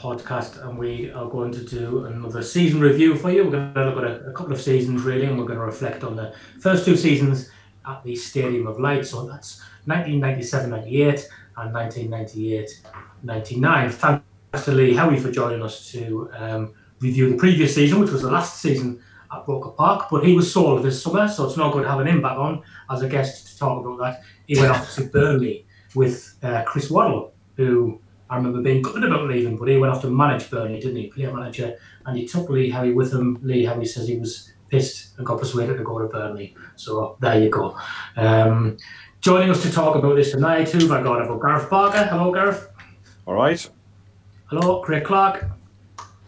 podcast, and we are going to do another season review for you. We're going to look at a, a couple of seasons, really, and we're going to reflect on the first two seasons at the Stadium of Light. So that's 1997 98 and 1998 99. Thanks to Lee Howie for joining us to um, review the previous season, which was the last season at Roker Park. But he was sold this summer, so it's not good having him back on as a guest to talk about that. He went off to Burnley with uh, Chris Waddle, who I remember being good about leaving, but he went off to manage Burnley, didn't he? Player manager, and he took Lee Howie with him. Lee Howie says he was pissed and got persuaded to go to Burnley. So there you go. Um, joining us to talk about this tonight, who have I got? I've got Gareth Barker. Hello, Gareth. All right. Hello, Craig Clark.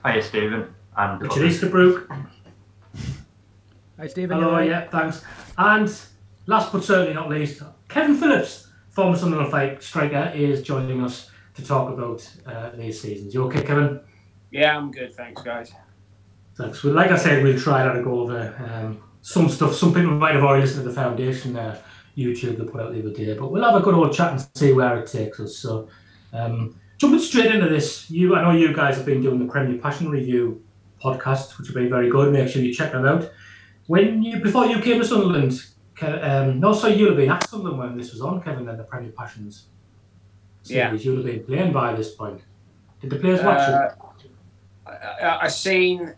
Hiya, Stephen. And Richard Easterbrook. Hi, Stephen. Hello, you all right? yeah, thanks. And last but certainly not least, Kevin Phillips, former Sunderland fight striker, is joining us to talk about uh, these seasons. You okay, Kevin? Yeah, I'm good. Thanks, guys. Thanks. Well, like I said, we'll try to go over um, some stuff. Some people might have already listened to the Foundation uh, YouTube that put out the other day, but we'll have a good old chat and see where it takes us. So, um, jumping straight into this, you I know you guys have been doing the Premier Passion Review podcast, which have been very good. Make sure you check them out. When you before you came to Sunderland, um, no, so you'll have been at Sunderland when this was on, Kevin, then the Premier Passions Yeah. you'd have been playing by this point. Did the players watch it? Uh, I, I, I seen,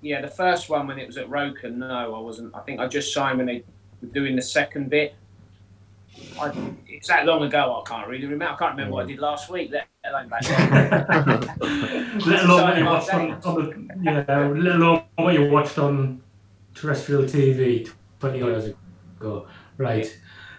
yeah, the first one when it was at Roker. No, I wasn't. I think I just signed when they were doing the second bit. I, it's that long ago. I can't really remember. I can't remember what I did last week. Let alone back then. let alone what you watched on, on the, yeah, let alone what you watched on terrestrial TV 20 years ago. Right.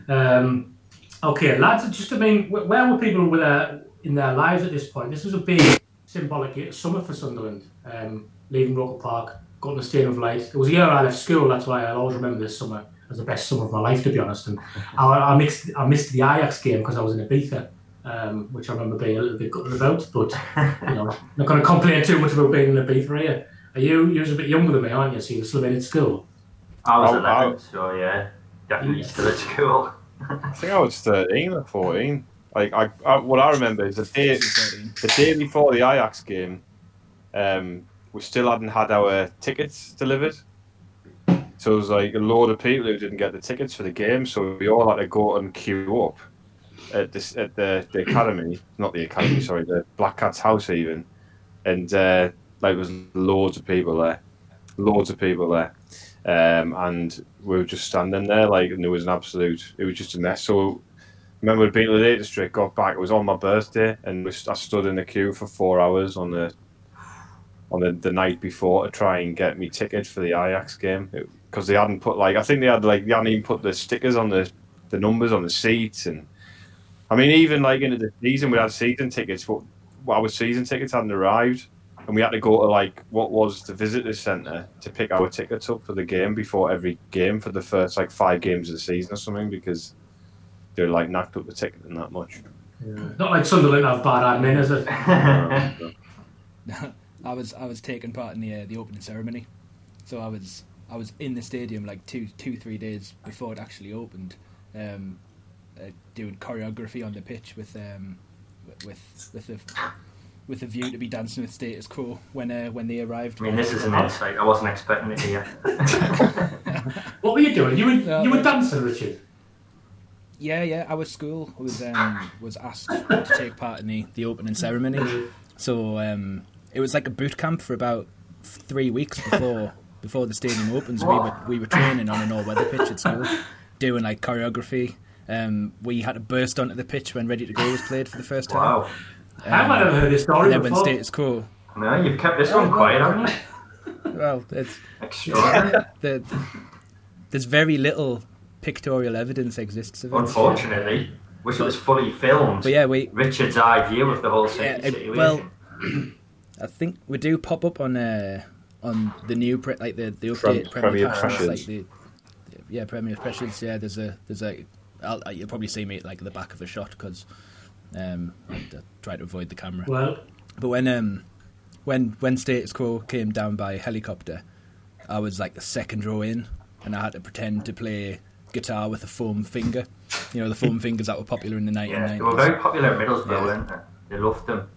Um, okay, lads, just I mean, where were people with their, in their lives at this point? This was a big symbolic summer for Sunderland, um, leaving Roker Park, got to the Stadium of Light. It was the year I left school, that's why I'll always remember this summer as the best summer of my life, to be honest. And I, I, mixed, I missed the Ajax game because I was in Ibiza. Um, which I remember being a little bit gutted about, but you know, not going to complain too much about being in Ibiza, are you? Are you? You're a bit younger than me, aren't you? So you're still been at school. I was Oh, 11, wow. so yeah, definitely still at school. I think I was 13 or 14. Like, I, I what I remember is the day, the day before the Ajax game, um, we still hadn't had our tickets delivered. So it was like a load of people who didn't get the tickets for the game, so we all had to go and queue up at this at the, the academy, not the academy, sorry, the Black Cat's house even, and uh, like there was loads of people there, loads of people there, um, and we were just standing there like, and there was an absolute, it was just a mess. So remember been to the Lake District, got back, it was on my birthday, and we, I stood in the queue for four hours on the on the, the night before to try and get me ticket for the Ajax game because they hadn't put like I think they had like they hadn't even put the stickers on the the numbers on the seats and I mean even like into the season we had season tickets but our season tickets hadn't arrived and we had to go to like what was the visitors centre to pick our tickets up for the game before every game for the first like five games of the season or something because they were like knocked up the ticket and that much. Not like Sunderland have bad admin, is it? I was I was taking part in the uh, the opening ceremony, so I was I was in the stadium like two two three days before it actually opened, um, uh, doing choreography on the pitch with um, with with the with a view to be dancing with status quo when uh, when they arrived. I mean, this is an insight. I wasn't expecting it here. What were you doing? You were No, you were no. dancing, Richard. Yeah, yeah. Our school was um, was asked to take part in the, the opening ceremony, so um, it was like a boot camp for about three weeks before before the stadium opens. We were we were training on an all weather pitch at school, doing like choreography. Um, we had to burst onto the pitch when Ready to Go was played for the first time. wow. I might have heard this story then when before. status quo, No, you've kept this one quiet, haven't you? well, it's Extraordinary. the, there's very little pictorial evidence exists of it. Unfortunately, wish it was fully filmed. But yeah, we Richard's eye view of the whole Yeah, city it- well, I think we do pop up on uh, on the new pre- like the the Prem- updated Premier Premier Passions, like Pressures. the yeah Premier Pressures. Yeah, there's a there's a I'll, uh, you'll probably see me at like the back of a shot because um, I, I try to avoid the camera. Well, But when um when when Status Quo came down by helicopter, I was like the second row in, and I had to pretend to play guitar with a foam finger. You know the foam fingers that were popular in the 1990s. yeah, they were very popular in Middlesbrough, Yeah. weren't they? They loved them.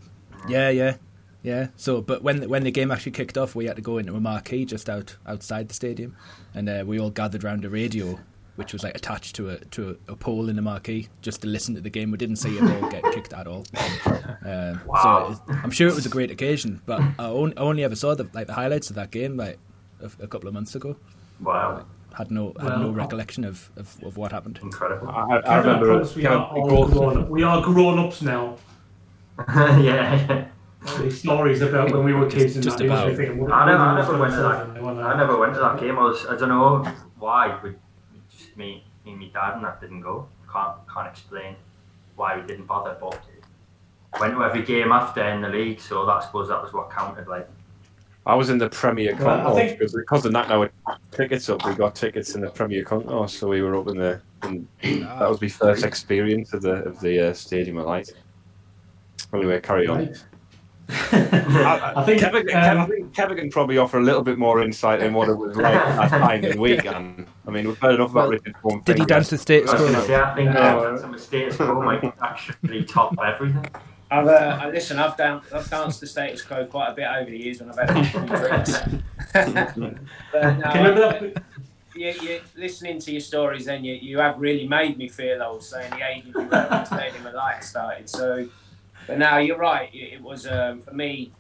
Yeah, yeah, yeah. So, but when when the game actually kicked off, we had to go into a marquee just out outside the stadium, and uh, we all gathered around a radio, which was like attached to a to a, a pole in the marquee, just to listen to the game. We didn't see a ball get kicked at all. Uh, Wow. So it- I'm sure it was a great occasion, but I only, I only ever saw the like the highlights of that game like a, a couple of months ago. Wow, Had no had no recollection of, of, of what happened. incredible. I, I Kevin, remember promise we are all grown up. We are grown ups now. yeah, yeah. Stories about when we were kids and Just that. they must be about. thinking, I never, I never went to that. I never went to that game. I was, I don't know why. We, just me, me, and my dad, and that didn't go. Can't, can't explain why we didn't bother. But went to every game after in the league, so that I suppose that was what counted. Like, I was in the Premier Well, I Concourse think- because because of that now with tickets up, we got tickets in the Premier Concourse, so we were up in the. In, that was my first experience of the of the uh, Stadium of Light. Anyway, carry on. Right. I think, Kevin, Kevin, um, think Kevin can probably offer a little bit more insight in what it was like at that time than we can. I mean, we've heard enough about Well, Richard One Did he dance to status I was quo? going I think No. uh, some status quo might actually top everything. I've uh, I- listen. I've dan- I've danced the status quo quite a bit over the years when I've had a few drinks. but no, Can you remember I- you, you, listening to your stories, then you, you have really made me feel old, saying the age you were when the Stadium of Light started. So, but now you're right. It, was um, for me,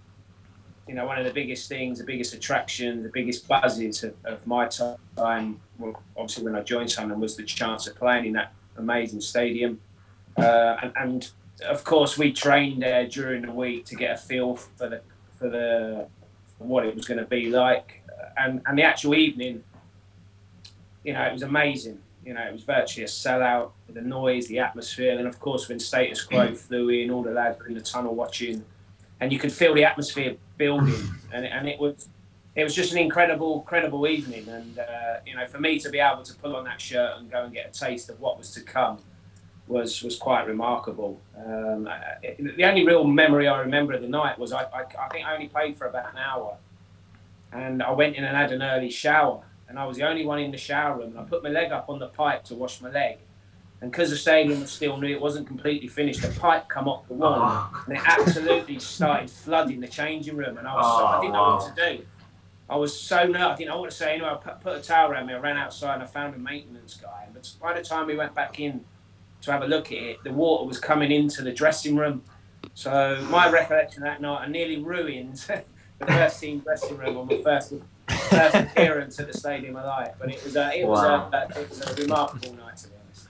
you know, one of the biggest things, the biggest attraction, the biggest buzzes of, of my time. Well, obviously when I joined Sunderland was the chance of playing in that amazing stadium, uh, and, and of course we trained there during the week to get a feel for the for the for what it was going to be like, and and the actual evening you know, it was amazing. You know, it was virtually a sellout. The noise, the atmosphere, and of course, when Status Quo flew in, all the lads were in the tunnel watching, and you could feel the atmosphere building, and, and it was it was just an incredible, incredible evening. And uh, you know, for me to be able to pull on that shirt and go and get a taste of what was to come was was quite remarkable. Um, it- the only real memory I remember of the night was I, I, I think I only played for about an hour, and I went in and had an early shower and I was the only one in the shower room. And I put my leg up on the pipe to wash my leg, and because the stadium was still new, it wasn't completely finished. The pipe come off the wall, Oh, and it absolutely started flooding the changing room. And I was, so, I didn't know what to ah. do. I was so nervous. I didn't know what to say. Anyway, I put, put a towel around me. I ran outside and I found a maintenance guy. But by the time we went back in to have a look at it, the water was coming into the dressing room. So my recollection that night, I nearly ruined the first team dressing room on my first first appearance at the Stadium of Light. But it was a, it was Wow. a, it was a remarkable night to be honest.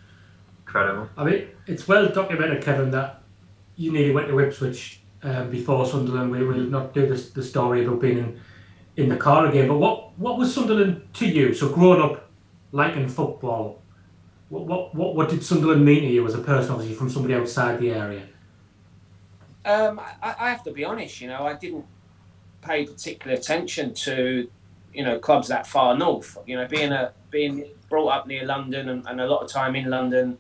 incredible. I mean, it's well documented, Kevin, that you nearly went to Ipswich um, before Sunderland. We will not do this, the story about being in, in the car again. But what, what was Sunderland to you? So, growing up liking football, what, what, what, what did Sunderland mean to you as a person, obviously, from somebody outside the area? Um, I, I have to be honest. You know, I didn't pay particular attention to you know clubs that far north. You know, being a being brought up near London and, and a lot of time in London,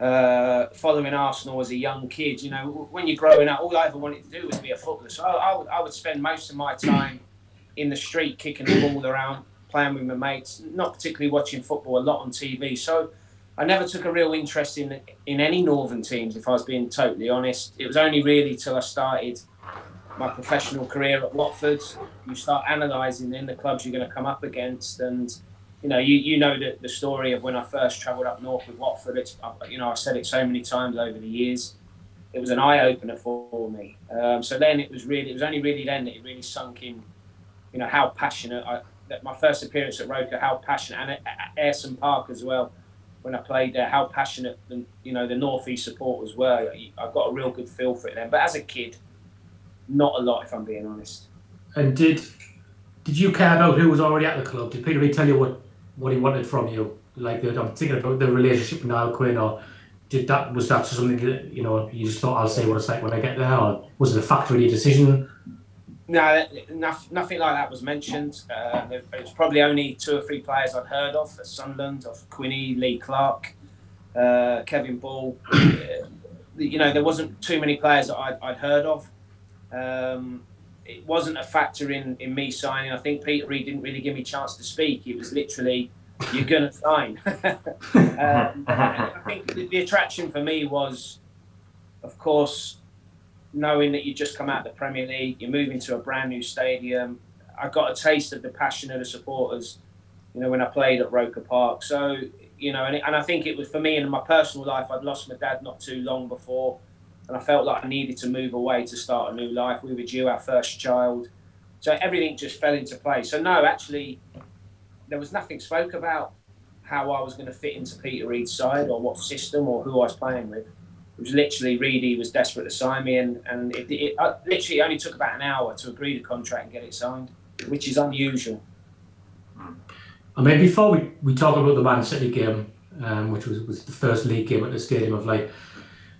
uh, following Arsenal as a young kid. You know, when you're growing up, all I ever wanted to do was be a footballer. So I, I, would, I would spend most of my time in the street kicking the ball around, playing with my mates, not particularly watching football a lot on TV. So. I never took a real interest in in any northern teams, if I was being totally honest. It was only really till I started my professional career at Watford. You start analysing then the clubs you're going to come up against, and you know you, you know the, the story of when I first travelled up north with Watford. It's you know I've said it so many times over the years. It was an eye opener for me. Um, so then it was really it was only really then that it really sunk in. You know how passionate I, that my first appearance at Roker, how passionate, and at, Ayresome Park as well when I played there, how passionate the you know the northeast supporters were. I got a real good feel for it then. But as a kid, not a lot, if I'm being honest. And did did you care about who was already at the club? Did Peter Reid tell you what, what he wanted from you? Like the, I'm thinking about the relationship with Niall Quinn, or did that was that something that you know you just thought I'll say what it's like when I get there, or was it a factor in your decision? No, nothing like that was mentioned. Uh, it was probably only two or three players I'd heard of at Sunderland, of Quinny, Lee Clark, uh, Kevin Ball. You know, there wasn't too many players that I'd, I'd heard of. Um, it wasn't a factor in, in me signing. I think Peter Reid didn't really give me a chance to speak. It was literally, you're going to sign. um, I think the, the attraction for me was, of course, knowing that you just come out of the Premier League, you're moving to a brand new stadium. I got a taste of the passion of the supporters, you know, when I played at Roker Park. So, you know, and, and I think it was for me in my personal life, I'd lost my dad not too long before, and I felt like I needed to move away to start a new life. We were due our first child. So everything just fell into place. So, no, actually, there was nothing spoke about how I was going to fit into Peter Reid's side or what system or who I was playing with. It was literally Reedy was desperate to sign me, and and it, it uh, literally only took about an hour to agree the contract and get it signed, which is unusual. I mean, before we, we talk about the Man City game, um, which was, was the first league game at the Stadium of Light, like,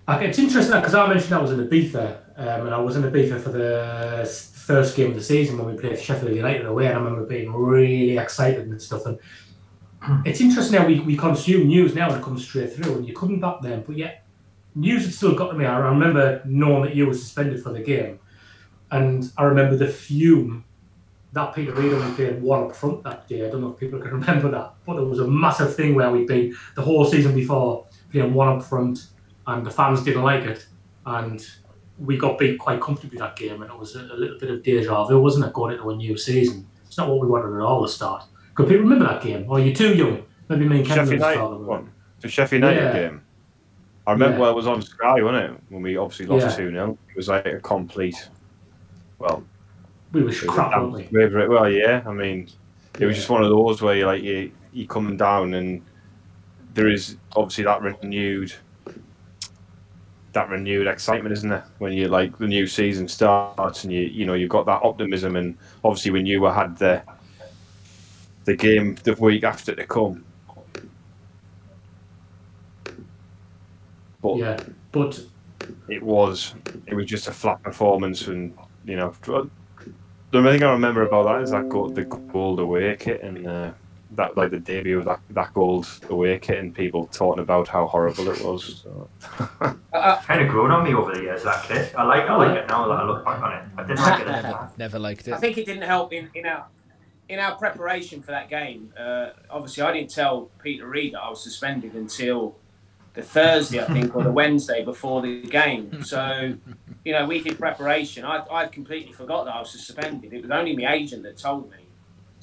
it's interesting because I mentioned I was in Ibiza, um, and I was in Ibiza for the first game of the season when we played Sheffield United away, and I remember being really excited and stuff. And it's interesting how we, we consume news now and it comes straight through, and you couldn't back then, but yet news had still got to me. I remember knowing that you were suspended for the game, and I remember the fume that Peter Reid only played one up front that day. I don't know if people can remember that, but it was a massive thing where we'd been the whole season before playing one up front, and the fans didn't like it, and we got beat quite comfortably that game, and it was a, a little bit of deja vu, wasn't it, going into a new season? It's not what we wanted at all to start. Could people remember that game? Oh, you're too young? Maybe me and Kevin Sheffield United one. The Sheffield United Yeah. game. I remember Yeah. well, it was on Sky, wasn't it? When we obviously lost Yeah. two 0 It was like a complete. Well, We were crap, weren't we? Well, yeah. I mean, it was just one of those where you like you you come down and there is obviously that renewed that renewed excitement, isn't it? When you like the new season starts and you you know you've got that optimism and obviously we knew we had the the game the week after to come. But Yeah, but it was it was just a flat performance and you know the only thing I remember about that is that got the gold away kit and uh, that like the debut of that, that gold away kit and people talking about how horrible it was. So. Uh, uh, kind of grown on me over the years. That kit. I like. I like it now that I look back on it. I didn't like it at the Never, never liked it. I think it didn't help in, in our in our preparation for that game. Uh, obviously, I didn't tell Peter Reid that I was suspended until the Thursday, I think, or the Wednesday before the game. So, you know, we did preparation. I I completely forgot that I was suspended. It was only my agent that told me.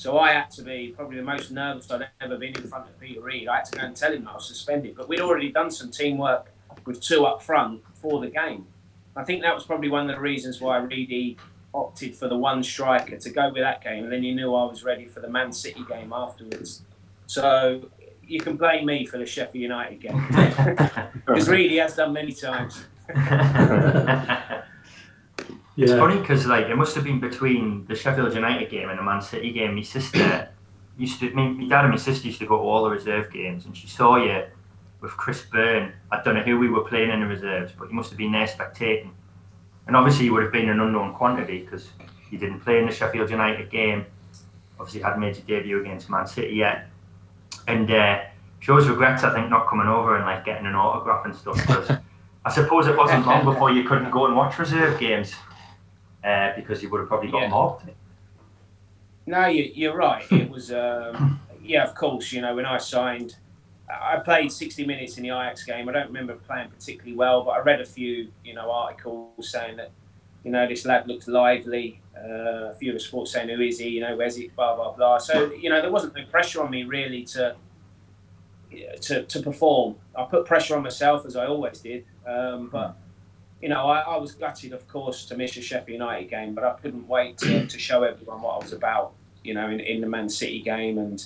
So I had to be probably the most nervous I'd ever been in front of Peter Reid. I had to go and tell him I was suspended. But we'd already done some teamwork with two up front for the game. I think that was probably one of the reasons why Reedy opted for the one striker to go with that game, and then you knew I was ready for the Man City game afterwards. So you can blame me for the Sheffield United game because Reedy has done many times. It's funny because like it must have been between the Sheffield United game and the Man City game. My sister used to, me, my dad and my sister used to go to all the reserve games, and she saw you with Chris Byrne. I don't know who we were playing in the reserves, but you must have been there spectating. And obviously, you would have been an unknown quantity because you didn't play in the Sheffield United game. Obviously, you hadn't made your debut against Man City yet, and uh, she always regrets, I think, not coming over and like getting an autograph and stuff. Because I suppose it wasn't long before you couldn't go and watch reserve games uh, because you would have probably got Yeah. mobbed. No, you, you're right. It was, um, yeah, of course. You know, when I signed, I played 60 minutes in the Ajax game. I don't remember playing particularly well, but I read a few, you know, articles saying that, you know, this lad looks lively. Uh, a few of the sports saying, who is he? You know, where's he? Blah blah blah. So, you know, there wasn't no pressure on me really to to, to perform. I put pressure on myself as I always did, um, but. You know, I, I was gutted, of course, to miss a Sheffield United game, but I couldn't wait to, to show everyone what I was about you know, in, in the Man City game, and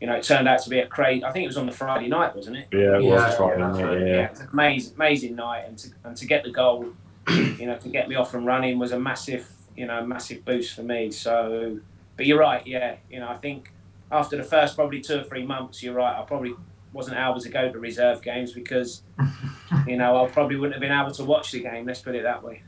you know, it turned out to be a crazy. I think it was on the Friday night, wasn't it? Yeah, it Yeah, was yeah, that's it? Yeah, yeah. it was an amazing, amazing night, and to and to get the goal, you know, to get me off and running was a massive, you know, massive boost for me. So, but you're right, yeah, you know, I think after the first probably two or three months, you're right, I probably wasn't able to go to reserve games because, you know, I probably wouldn't have been able to watch the game. Let's put it that way.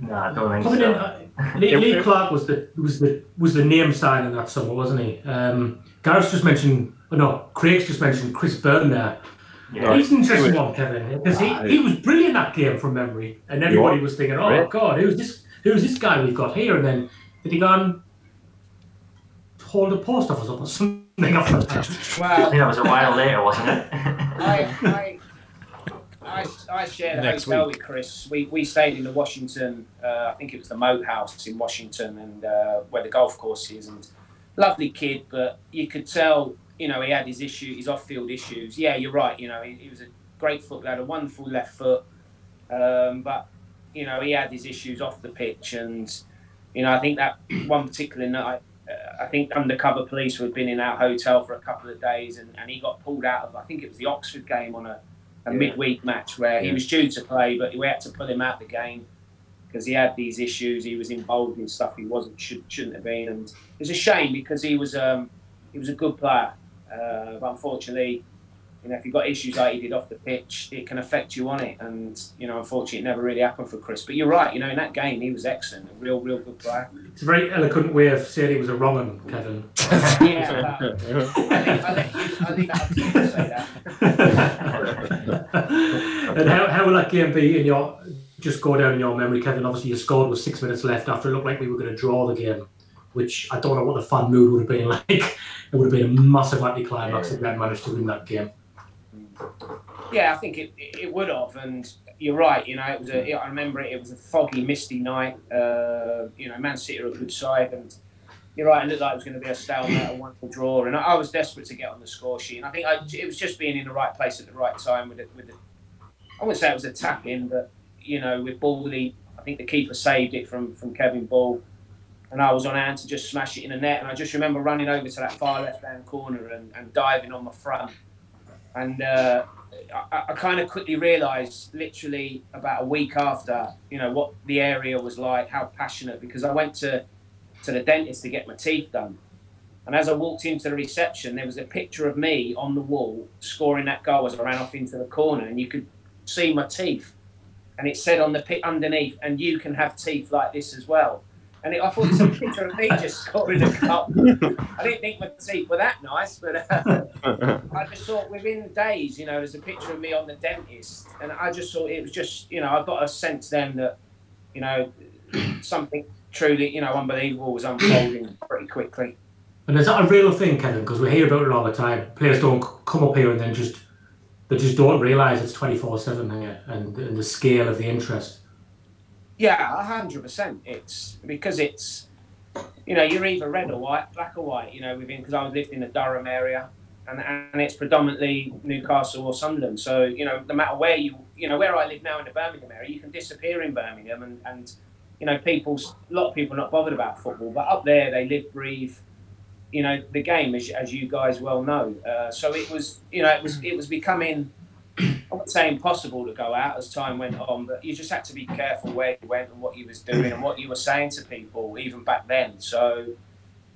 No, I don't think coming in, so. uh, Lee, Lee Clark was the was the was the name signing that summer, wasn't he? Um, Gareth's just mentioned, oh no, Craig's just mentioned Chris Byrne there. Yeah. He's an interesting He one, Kevin, because he, he was brilliant that game from memory, and everybody was thinking, "Oh Great. God, who's this? Who's this guy we've got here?" And then did he go and hold a post office up or something after that? I Well, think that was a while later, wasn't it? I, I, I I, I shared a Next hotel week. with Chris. We, we stayed in the Washington, uh, I think it was the Moat House in Washington, and uh, where the golf course is. And lovely kid, but you could tell, you know, he had his issue, his off-field issues. Yeah, you're right. You know, he, he was a great foot, had a wonderful left foot, um, but you know, he had his issues off the pitch, and you know, I think that one particular night. I think undercover police who had been in our hotel for a couple of days, and, and he got pulled out of. I think it was the Oxford game on a, a Yeah. midweek match where he was due to play, but we had to pull him out of the game because he had these issues. He was involved in stuff he wasn't should, shouldn't have been, and it's a shame because he was um, he was a good player, uh, but unfortunately. You know, if you've got issues like he did off the pitch, it can affect you on it. And, you know, unfortunately, it never really happened for Chris. But you're right, you know, in that game, he was excellent, a real, real good player. It's a very eloquent way of saying he was a wrong one, Kevin. Yeah, I think, I let you, I think that's you to say that. and how, how will that game be in your just go down in your memory, Kevin? Obviously, you scored with six minutes left after it looked like we were going to draw the game, which I don't know what the fan mood would have been like. It would have been a massive anticlimax if we had managed to win that game. Yeah, I think it, it, would have, and you're right. You know, it was a. I remember it. It was a foggy, misty night. Uh, you know, Man City are a good side, and you're right. It looked like it was going to be a stalemate, a one draw, and I, I was desperate to get on the score sheet. And I think I, it was just being in the right place at the right time with it. With the, I wouldn't say it was a tap in, but you know, with Baldy, I think the keeper saved it from from Kevin Ball. And I was on hand to just smash it in the net. And I just remember running over to that far left hand corner and, and diving on my front. And uh, I, I kind of quickly realised, literally about a week after, you know, what the area was like, how passionate, because I went to, to the dentist to get my teeth done. And as I walked into the reception, there was a picture of me on the wall scoring that goal as I ran off into the corner, and you could see my teeth. And it said on the pit underneath, and you can have teeth like this as well. And it, I thought it's a picture of me just scoring a goal. I didn't think my teeth were that nice, but uh, I just thought within days, you know, there's a picture of me on the dentist, and I just thought it was just, you know, I got a sense then that, you know, something truly, you know, unbelievable was unfolding pretty quickly. And is that a real thing, Kevin? Because we hear about it all the time. Players don't come up here and then just they just don't realise it's twenty four seven here and, and the scale of the interest. Yeah, hundred percent. It's because it's, you know, you're either red or white, black or white. You know, within because I lived in the Durham area, and and it's predominantly Newcastle or Sunderland. So you know, no matter where you, you know, where I live now in the Birmingham area, you can disappear in Birmingham, and and you know, people, a lot of people are not bothered about football, but up there they live, breathe. You know, the game, as, as you guys well know. Uh, so it was, you know, it was it was becoming. I wouldn't say impossible to go out as time went on, but you just had to be careful where you went and what you was doing and what you were saying to people, even back then. So,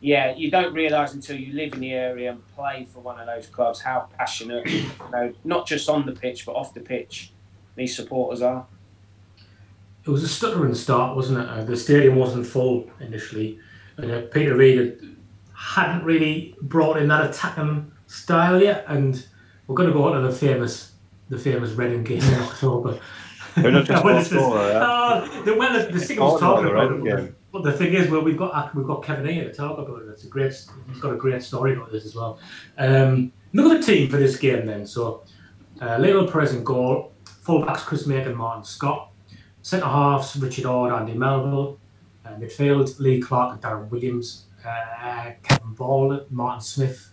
yeah, you don't realise until you live in the area and play for one of those clubs how passionate, you know, not just on the pitch but off the pitch, these supporters are. It was a stuttering start, wasn't it? Uh, the stadium wasn't full initially, and uh, Peter Reid had- hadn't really brought in that attacking style yet. And we're going to go on to the famous, the famous Reading game in October. They're not just Well, one this is- scorer, yeah. Oh, the, the, the thing I was no, talking about. It, game. But the thing is, well, we've got we've got Kevin here to talk about it. It's a great. He's got a great story about this as well. Um, the team for this game then. So, uh, Lionel Perez in goal, fullbacks Chris Makin, Martin Scott, centre halves Richard Ord, Andy Melville, uh, midfield Lee Clark and Darren Williams, uh, Kevin Ball, Martin Smith,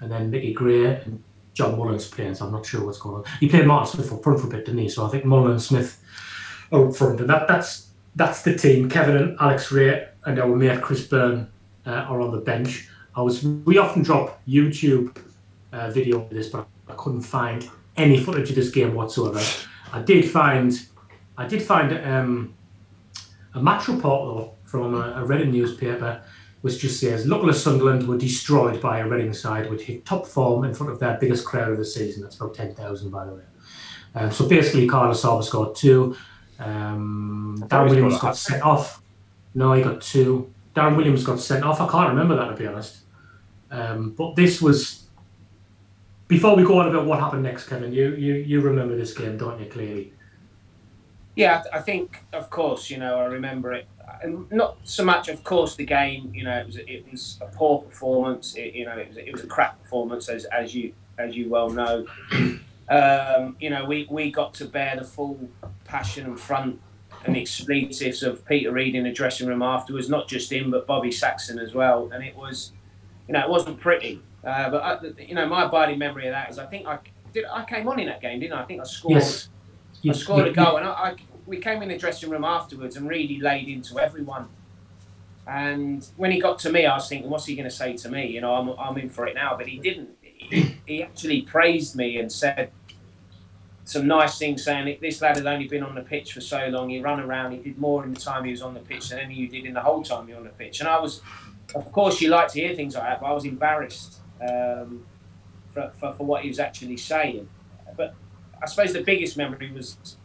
and then Mickey Gray and John Mullins playing. So I'm not sure what's going on. He played Martin Smith up front for a bit, didn't he? So I think Mullins Smith up front, and that that's that's the team. Kevin and Alex Rae and our mate Chris Byrne uh, are on the bench. I was we often drop YouTube uh, video of this, but I couldn't find any footage of this game whatsoever. I did find I did find um, a match report though from a, a newspaper, which just says local Sunderland were destroyed by a Reading side which hit top form in front of their biggest crowd of the season. That's about ten thousand, by the way. Um, so basically, Carl Asaba scored two. Um, Darren Williams scored got sent off. No, he got two. Darren Williams got sent off. I can't remember that to be honest. Um, but this was before we go on about what happened next, Kevin. You you you remember this game, don't you? Clearly. Yeah, I think, of course, you know, I remember it. And not so much, of course, the game. You know, it was it was a poor performance. It, you know, it was it was a crap performance, as as you as you well know. Um, you know, we, we got to bear the full passion and front and expletives of Peter Reid in the dressing room afterwards, not just him, but Bobby Saxton as well. And it was, you know, it wasn't pretty. Uh, but, I, you know, my abiding memory of that is I think I did. I came on in that game, didn't I? I think I scored. Yes. I scored a goal, and I, I, we came in the dressing room afterwards and really laid into everyone. And when he got to me, I was thinking, what's he going to say to me? You know, I'm, I'm in for it now. But he didn't. He, he actually praised me and said some nice things, saying this lad had only been on the pitch for so long. He ran around. He did more in the time he was on the pitch than any you did in the whole time you were on the pitch. And I was, of course, you like to hear things like that, but I was embarrassed um, for, for, for what he was actually saying. But I suppose the biggest memory was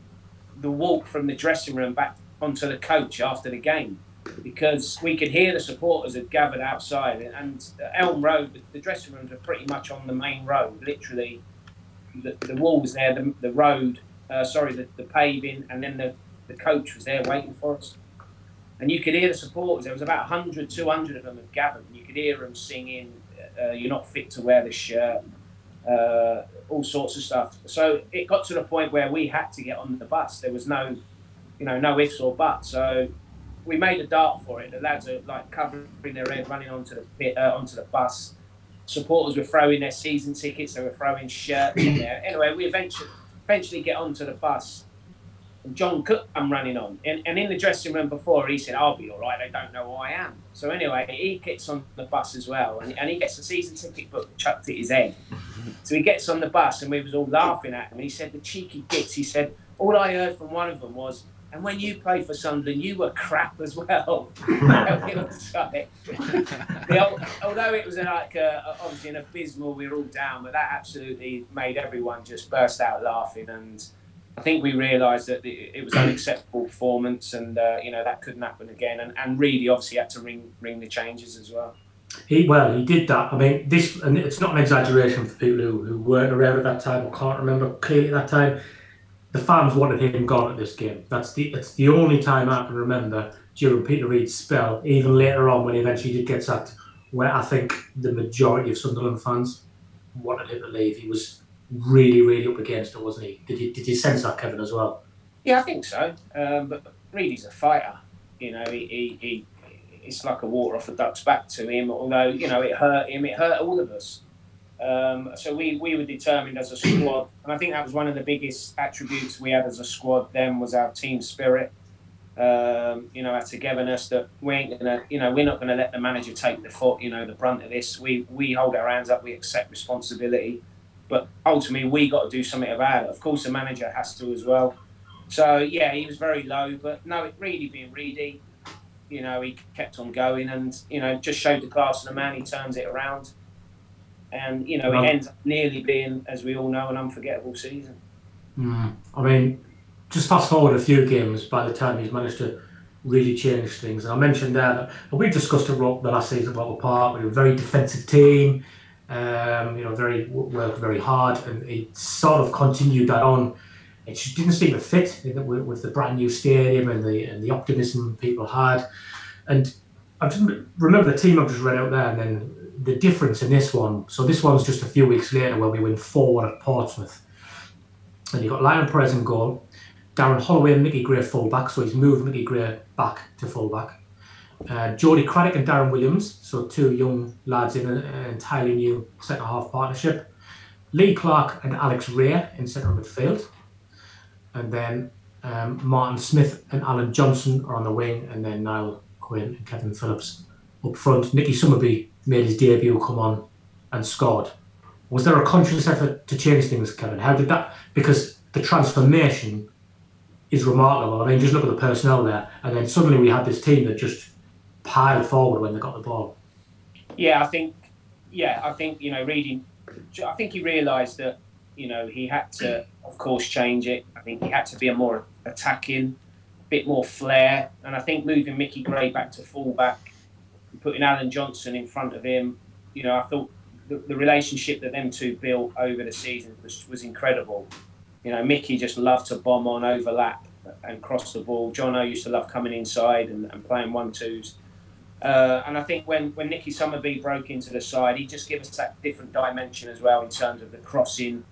the walk from the dressing room back onto the coach after the game because we could hear the supporters had gathered outside and Elm Road, the dressing rooms are pretty much on the main road, literally the, the wall was there, the, the road, uh, sorry, the, the paving, and then the, the coach was there waiting for us. And you could hear the supporters, there was about 100, 200 of them had gathered, and you could hear them singing, uh, You're not fit to wear this shirt, uh, all sorts of stuff. So it got to the point where we had to get on the bus. There was no, you know, no ifs or buts. So we made a dart for it. The lads are like covering their head, running onto the pit, uh, onto the bus. Supporters were throwing their season tickets. They were throwing shirts in there. Anyway, we eventually eventually get onto the bus. And John Cooke, I'm running on, and, and in the dressing room before, he said, "I'll be all right. They don't know who I am." So anyway, he gets on the bus as well, and, and he gets a season ticket book chucked at his head. So he gets on the bus, and we was all laughing at him. And he said, "The cheeky gits." He said, "All I heard from one of them was." And when you played for Sunderland, you were crap as well. it was like, the, although it was like a, obviously an abysmal, we were all down, but that absolutely made everyone just burst out laughing. And I think we realised that it, was unacceptable performance, and uh, you know that couldn't happen again. And, and really, obviously, had to ring ring the changes as well. He well, he did that. I mean, this and it's not an exaggeration for people who, who weren't around at that time or can't remember clearly at that time the fans wanted him gone at this game. That's the it's the only time I can remember during Peter Reid's spell, even later on when he eventually did get sacked, where I think the majority of Sunderland fans wanted him to leave. He was really, really up against it, wasn't he? Did you did you sense that, Kevin, as well? Yeah, I think so. Um, but Reid's a fighter. You know, he, he, he it's like a water off a duck's back to him. Although you know it hurt him, it hurt all of us. Um, so we, we were determined as a squad, and I think that was one of the biggest attributes we had as a squad. Then was our team spirit. Um, you know, our togetherness. That we ain't gonna, you know, we're not gonna let the manager take the foot. You know, the brunt of this. We we hold our hands up. We accept responsibility, but ultimately we got to do something about it. Of course, the manager has to as well. So yeah, he was very low, but no, it really being Reedy. You know, he kept on going, and you know, just showed the class of the man. He turns it around and you know it ends up nearly being, as we all know, an unforgettable season. Mm. I mean, just fast forward a few games by the time he's managed to really change things. And I mentioned that, we discussed it the last season at Roker Park. We were a very defensive team, um, you know, very worked very hard, and it sort of continued that on. It just didn't seem to fit with, the brand new stadium and the and the optimism people had. And I just remember the team I've just read out there, and then the difference in this one, so this one's just a few weeks later where we win 4 1 at Portsmouth. And you've got Lionel Perez in goal, Darren Holloway and Mickey Gray fullback, so he's moved Mickey Gray back to fullback. Uh, Craddock and Darren Williams, so two young lads in an entirely new centre half partnership. Lee Clark and Alex Rae in centre midfield. And then um, Martin Smith and Allan Johnston are on the wing, and then Niall Quinn and Kevin Phillips up front. Nicky Summerbee made his debut, come on and scored. Was there a conscious effort to change things, Kevin? How did that? Because the transformation is remarkable. I mean, just look at the personnel there, and then suddenly we had this team that just piled forward when they got the ball. Yeah, I think. Yeah, I think you know, reading. I think he realised that you know he had to, of course, change it. I think he had to be a more attacking, bit more flair, and I think moving Mickey Gray back to fullback putting Allan Johnston in front of him, you know, I thought the, the relationship that them two built over the season was, was incredible. You know, Mickey just loved to bomb on, overlap, and cross the ball. John Jono used to love coming inside and, and playing one twos. Uh, and I think when, when Nicky Summerbee broke into the side, he just gave us that different dimension as well in terms of the crossing,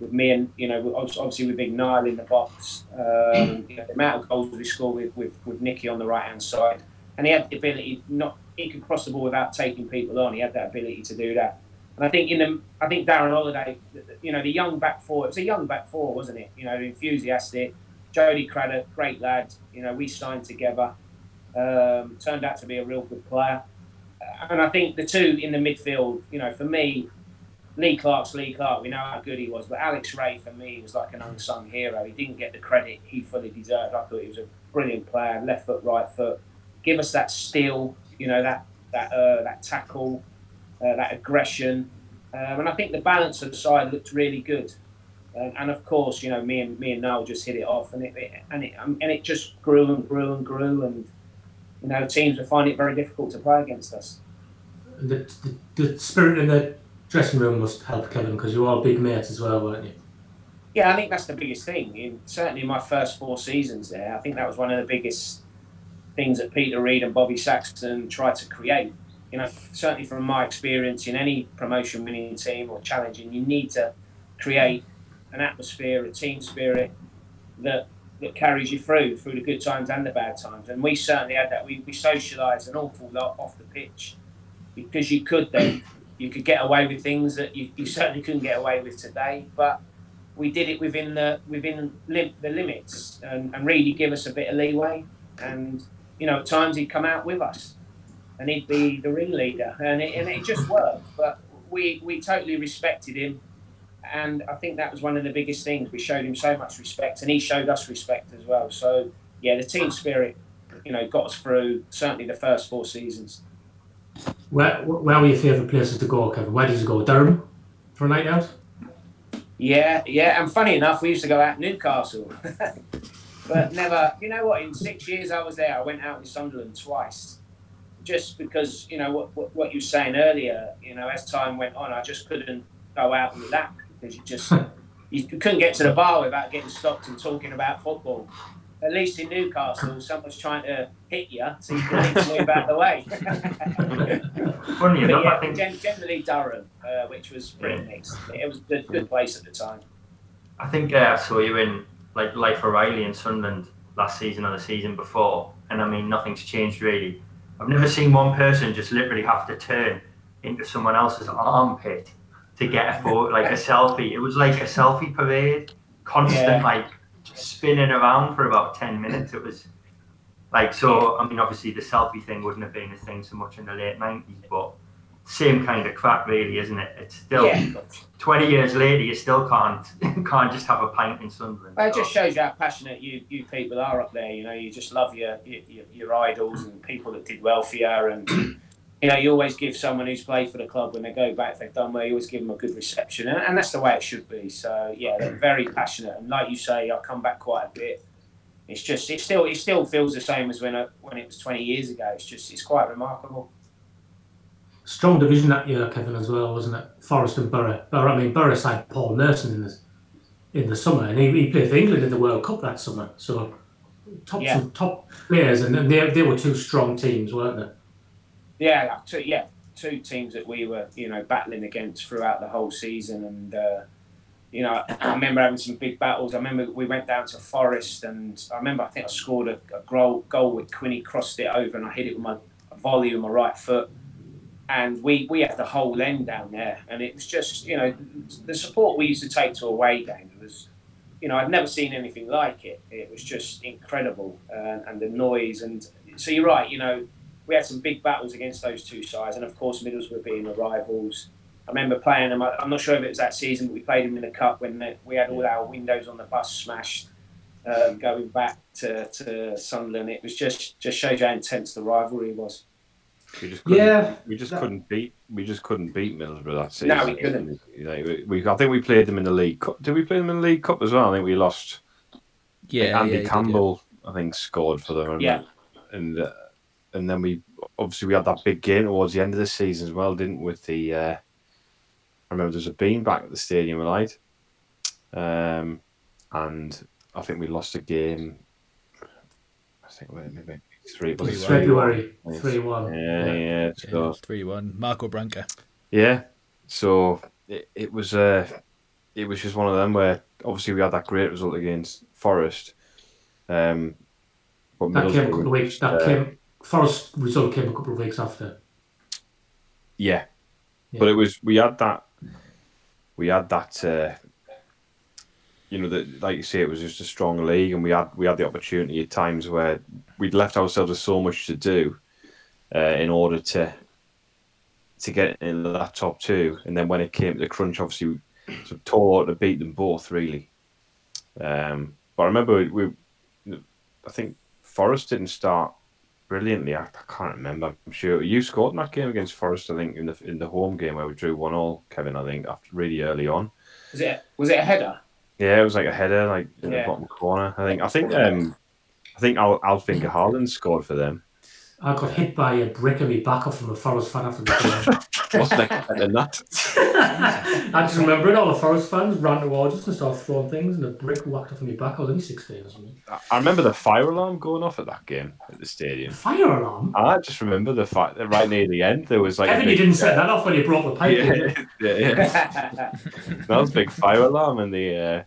with me and you know obviously with Big Niall in the box. Um, you know, the amount of goals we scored with, with, with Nicky on the right hand side, and he had the ability not he could cross the ball without taking people on. He had that ability to do that. And I think in the I think Darren Holloway, you know, the young back four. It was a young back four, wasn't it? You know, enthusiastic. Jody Craddock, great lad. You know, we signed together. Um, turned out to be a real good player. And I think the two in the midfield, you know, for me, Lee Clark's Lee Clark. We know how good he was, but Alex Rae for me was like an unsung hero. He didn't get the credit he fully deserved. I thought he was a brilliant player, left foot, right foot. Give us that steal, you know, that that uh, that tackle, uh, that aggression, um, and I think the balance of the side looked really good. And, of course, you know, me and me and Noel just hit it off, and it, it and it and it just grew and grew and grew, and you know, teams would find it very difficult to play against us. The, the, the spirit in the dressing room must help Kevin because you are a big mates as well, weren't you? Yeah, I think that's the biggest thing. In, certainly, in my first four seasons there, I think that was one of the biggest things that Peter Reid and Bobby Saxton tried to create. You know, certainly from my experience in any promotion winning team or challenging, you need to create an atmosphere, a team spirit that that carries you through through the good times and the bad times. And we certainly had that. We, we socialised an awful lot off the pitch because you could then you could get away with things that you, you certainly couldn't get away with today. But we did it within the within lim- the limits and, and really give us a bit of leeway. And you know, at times he'd come out with us and he'd be the ringleader, and it, and it just worked. But we we totally respected him, and I think that was one of the biggest things. We showed him so much respect, and he showed us respect as well. So yeah, the team spirit, you know, got us through certainly the first four seasons. Where where were your favourite places to go, Kevin? Where did you go? Durham for a night out? Yeah, yeah, and funny enough, we used to go out Newcastle. but never. You know what? In six years I was there, I went out with Sunderland twice, just because you know what, what, what you were saying earlier. You know, as time went on, I just couldn't go out and relax because you just you couldn't get to the bar without getting stopped and talking about football. At least in Newcastle, someone's trying to hit you, so you can move out of the way. Funny enough, yeah, I think generally Durham, uh, which was pretty mixed. It was a good place at the time. I think uh, I saw you in like Life O'Reilly in Sunderland last season or the season before, and I mean nothing's changed really. I've never seen one person just literally have to turn into someone else's armpit to get a photo, like a selfie. It was like a selfie parade, constant Yeah. like spinning around for about ten minutes. It was like so. I mean, obviously the selfie thing wouldn't have been a thing so much in the late nineties, but same kind of crap, really, isn't it? It's still Yeah, twenty years later, you still can't can't just have a pint in Sunderland. Well, it just shows you how passionate you, you people are up there. You know, you just love your, your your idols and people that did well for you, and you know, you always give someone who's played for the club when they go back, if they've done well, you always give them a good reception, and, and that's the way it should be. So yeah, they're very passionate, and like you say, I come back quite a bit. It's just it still it still feels the same as when I, when it was twenty years ago. It's just it's quite remarkable. Strong division that year, Kevin, as well, wasn't it? Forest and Borough. Borough, I mean, Borough signed Paul Merson in the in the summer, and he, he played for England in the World Cup that summer. So top Yeah. top players, and they, they were two strong teams, weren't they? Yeah, two, yeah, two teams that we were, you know, battling against throughout the whole season, and uh, you know, I remember having some big battles. I remember we went down to Forest, and I remember I think I scored a, a goal, goal with Quinny crossed it over, and I hit it with my volley with my right foot, and we we had the whole end down there, and it was just, you know, the support we used to take to away games was. You know, I'd never seen anything like it. It was just incredible, uh, and the noise. And so you're right. You know, we had some big battles against those two sides, and of course Middlesbrough being the rivals. I remember playing them. I- I'm not sure if it was that season, but we played them in the cup when they, we had all our windows on the bus smashed. Um, going back to, to Sunderland, it was just just shows you how intense the rivalry was. We just couldn't, Yeah, we just that- couldn't beat we just couldn't beat Middlesbrough that season. No, we couldn't. You know, we, we- I think we played them in the league. Cup. Did we play them in the league cup as well? I think we lost. Yeah, Andy yeah, he did, yeah. Campbell, I think, scored for them. Yeah. and uh, and then we obviously we had that big game towards the end of the season as well, didn't we? With the uh, I remember there was a bean back at the stadium light, um, and I think we lost a game. I think wait, maybe three. Was it February three one. Yeah, yeah. So Three one. Marco Branca. yeah, so it, it was uh, it was just one of them where obviously we had that great result against Forest. Um, but That came a couple of weeks. That uh, came. Forest result came a couple of weeks after. Yeah. Yeah. But it was we had that we had that uh, you know that like you say it was just a strong league and we had we had the opportunity at times where we'd left ourselves with so much to do uh, in order to to get in that top two and then when it came to the crunch obviously we sort of tore out to beat them both really um, but I remember we I think Forest didn't start brilliantly. I, I can't remember. I'm sure you scored in that game against Forest. I think in the in the home game where we drew one all. Kevin, I think after really early on. Was it was it a header? Yeah, it was like a header, like in Yeah. the bottom corner. I think. I think. Um, I think Al Alf-Inge Haaland scored for them. I got hit by a brick in my back off from a Forest fan after the Wasn't expecting that. game. I just remember it. All the Forest fans ran towards us and started throwing things, and the brick whacked off in my back. I was only sixteen or something. I- remember the fire alarm going off at that game at the stadium. Fire alarm. I just remember the fact that right near the end there was like a Kevin, you didn't set that off when you brought the pipe. Yeah, in. yeah, yeah. that was a big fire alarm in the uh,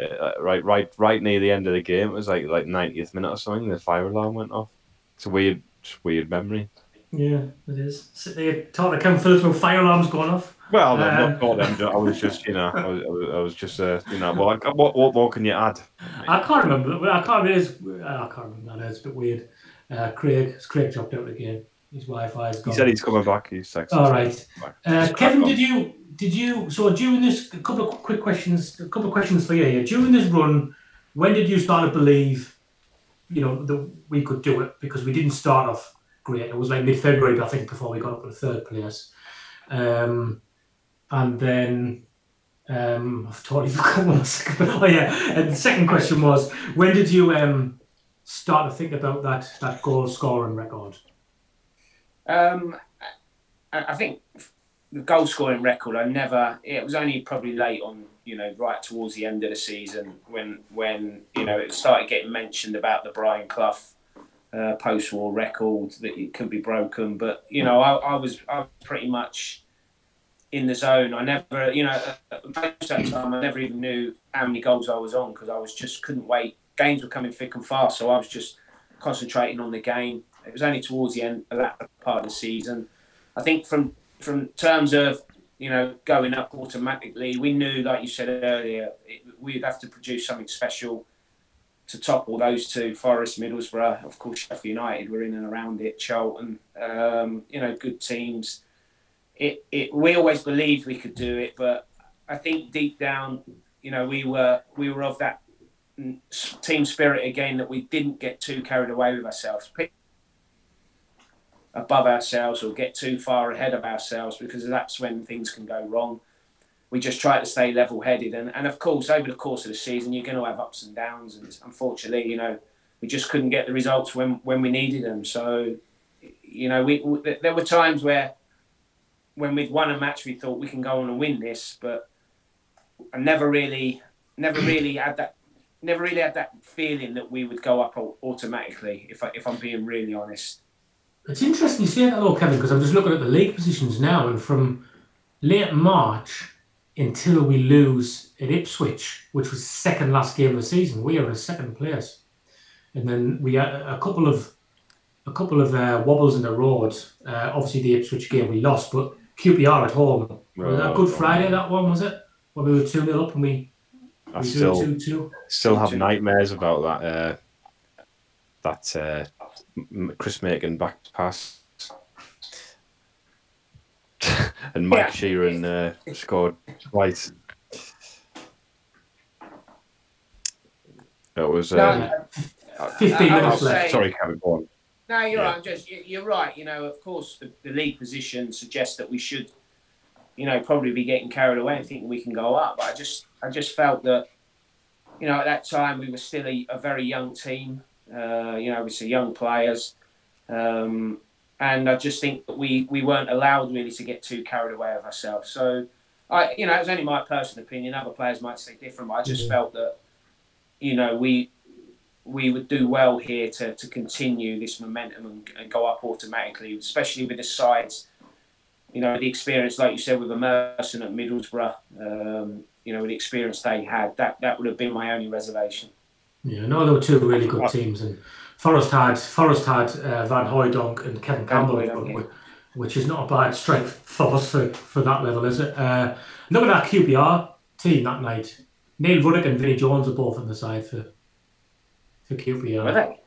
uh, right, right, right near the end of the game. It was like like 90th minute or something. The fire alarm went off. It's a weird, just weird memory. Yeah, it is. Sit there talking to Kevin Phillips about fire alarms going off. Well, no, Um, not caught them. I was just, you know, I was, I was, I was just, uh, you know, what, what, what more can you add? I can't remember. I can't. Is. I can't remember. That. It's a bit weird. Uh, Craig. Craig dropped out again. His Wi-Fi is He said he's coming back. He's texted. All right. Uh, Kevin, did you did you so during this a couple of quick questions a couple of questions for you here. During this run, when did you start to believe, you know, that we could do it? Because we didn't start off great. It was like mid February, I think, before we got up to the third place. Um, and then um, I've totally forgotten what the second. Oh yeah, and the second question was when did you um start to think about that that goal scoring record? Um, I, I think the goal scoring record. I never. It was only probably late on. You know, right towards the end of the season when when you know it started getting mentioned about the Brian Clough uh, post-war record that it could be broken. But you know, I, I was I was pretty much in the zone. I never, you know, most of the time I never even knew how many goals I was on because I was just couldn't wait. Games were coming thick and fast, so I was just concentrating on the game. It was only towards the end of that part of the season. I think from from terms of you know going up automatically, we knew, like you said earlier, it, we'd have to produce something special to topple those two. Forest, Middlesbrough, of course, Sheffield United were in and around it. Charlton, um, you know, good teams. It, it we always believed we could do it, but I think deep down, you know, we were we were of that mm, team spirit again that we didn't get too carried away with ourselves, above ourselves or get too far ahead of ourselves because that's when things can go wrong. We just try to stay level headed, and, and of course, over the course of the season, you're going to have ups and downs, and unfortunately, you know, we just couldn't get the results when when we needed them. So, you know, we, we there were times where when we'd won a match, we thought we can go on and win this, but I never really, never mm. really had that, never really had that feeling that we would go up automatically. If I, if I'm being really honest. It's interesting you say that though, Kevin, because I'm just looking at the league positions now, and from late March until we lose at Ipswich, which was second last game of the season, we are in second place, and then we had a couple of a couple of uh, wobbles in the road. Uh, obviously, the Ipswich game we lost, but QPR at home was that Good Friday? That one was it? When we were two 0 up and we I we still, drew two two. still have nightmares about that. Uh, that uh, Chris Makin back pass. and Mike Yeah. Sheron uh, scored twice. It was. No, Um, 15 I- I minutes left. sorry, Kevin. Go. No, you're Yeah. right. I'm just you- you're right. You know, of course, the, the league position suggests that we should, you know, probably be getting carried away and thinking we can go up. But I just I just felt that, you know, at that time we were still a, a very young team. Uh, you know, obviously young players, um, and I just think that we we weren't allowed really to get too carried away with ourselves. So, I you know, it was only my personal opinion. Other players might say different, but I just felt that, you know, we we would do well here to, to continue this momentum and, and go up automatically, especially with the sides. You know, the experience, like you said, with Emerson at Middlesbrough, um, you know, with the experience they had, that that would have been my only reservation. Yeah, no, there were two really good teams, and Forest had Forest had uh, Van Hooijdonk and Kevin Campbell, Hooijdonk, yeah. which is not a bad strength for us for, for that level, is it? Uh, look at that QPR team that night. Neil Ruddock and Vinnie Jones are both on the side for for QPR. Were they?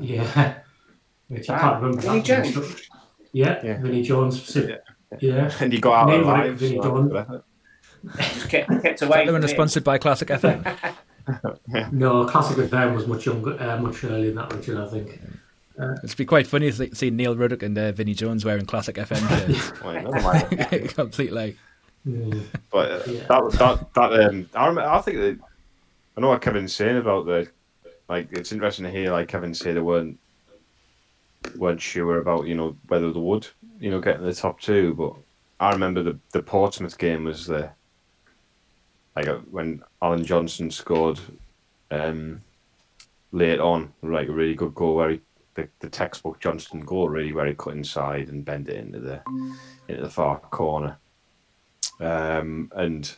Yeah. Which I can't remember. Vinnie that. Jones? Yeah, Yeah. Vinnie Jones. so- yeah. And you got out Neil alive. Ruddock, Vinnie so- Jones. Just kept kept away. They were sponsored by Classic FM. No, Classic FM was much younger, uh, much earlier than that, Richard, I think. It'd be quite funny to see Neil Ruddock and uh, Vinnie Jones wearing Classic FM shirts. Well, never mind. Complete like. Mm. But uh, Yeah. that that that um, I, remember, I think that I know what Kevin's saying about the like. It's interesting to hear like Kevin say they weren't weren't sure about you know whether they would you know get in the top two. But I remember the the Portsmouth game was the like uh, when Allan Johnston scored um, late on, like a really good goal where he the, the textbook Johnston goal really where he cut inside and bent it into the into the far corner um, and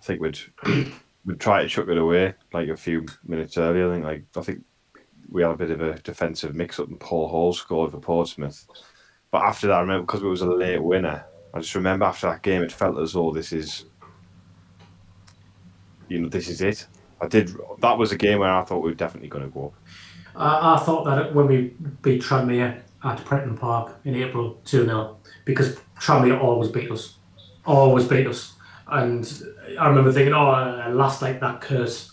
I think we'd we'd try to chuck it away like a few minutes earlier. I think like I think we had a bit of a defensive mix up, and Paul Hall scored for Portsmouth. But after that, I remember because it was a late winner. I just remember after that game, it felt as though this is, you know, this is it. I did. That was a game where I thought we were definitely going to go up. I, I thought that when we beat Tranmere at Prenton Park in April 2 0, because Tranmere always beat us. Always beat us. And I remember thinking, oh, last, like that curse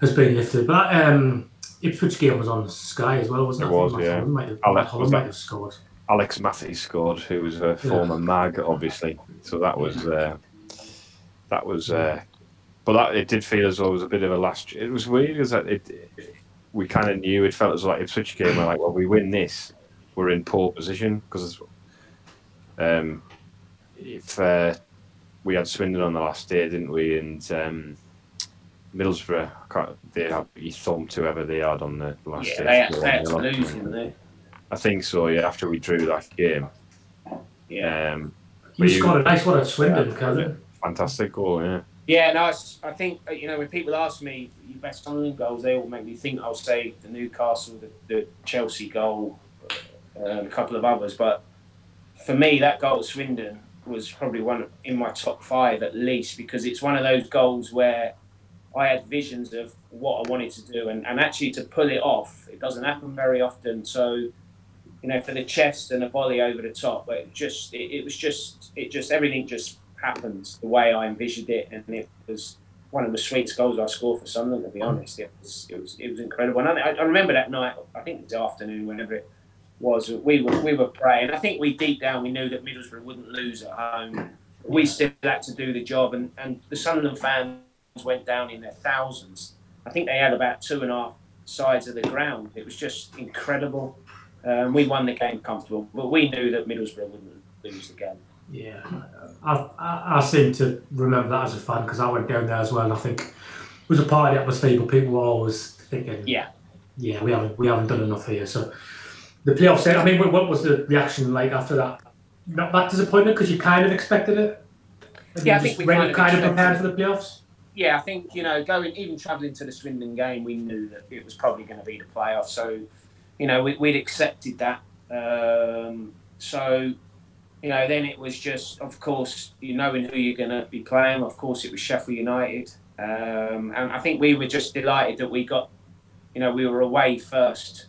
has been lifted. But um, Ipswich game was on Sky as well, wasn't it? It was, yeah. Might have, Alex, was might have scored. Alex Mathie scored, who was a former mag, obviously. So that was uh, that was. Uh, but that it did feel as though it was a bit of a last. It was weird because that it, it we kind of knew it felt as though like Ipswich game. We're like, well, we win this, we're in poor position because um, if uh, we had Swindon on the last day, didn't we? And um, Middlesbrough, I can't, they had he thumped whoever they had on the last Yeah, day. they had, they had to lose lost. him there. I think so. Yeah, after we drew that game. Yeah. Um, You Were you- scored a nice one at Swindon, Yeah. Kevin. fantastic goal, yeah. Yeah, no, I think uh, you know when people ask me your best Sunderland goals, they all make me think. I'll say the Newcastle, the, the Chelsea goal, uh, a couple of others, but for me, that goal at Swindon was probably one in my top five at least because it's one of those goals where I had visions of what I wanted to do, and, and actually to pull it off, it doesn't happen very often. So, you know, for the chest and a volley over the top, but it just it, it was just it just everything just happened the way I envisioned it, and it was one of the sweetest goals I scored for Sunderland. To be honest, it was it was it was incredible. And I, I remember that night. I think it was the afternoon, whenever it was. We were we were praying. I think we deep down we knew that Middlesbrough wouldn't lose at home. We still had to do the job, and and the Sunderland fans went down in their thousands. I think they had about two and a half sides of the ground. It was just incredible. Um, we won the game comfortable, but we knew that Middlesbrough wouldn't lose the game. Yeah, I, I, I seem to remember that as a fan because I went down there as well. And I think it was a party atmosphere, but people were always thinking, Yeah. yeah, we haven't we haven't done enough here. So the playoffs. I mean, what, what was the reaction like after that? Not that disappointed because you kind of expected it. And Yeah, I think we kind of kind of prepared for the playoffs. yeah, I think you know, going even travelling to the Swindon game, we knew that it was probably going to be the playoffs. So, you know, we, we'd accepted that. Um, so, you know, then it was just, of course, you knowing who you're going to be playing. Of course, it was Sheffield United, um, and I think we were just delighted that we got, you know, we were away first.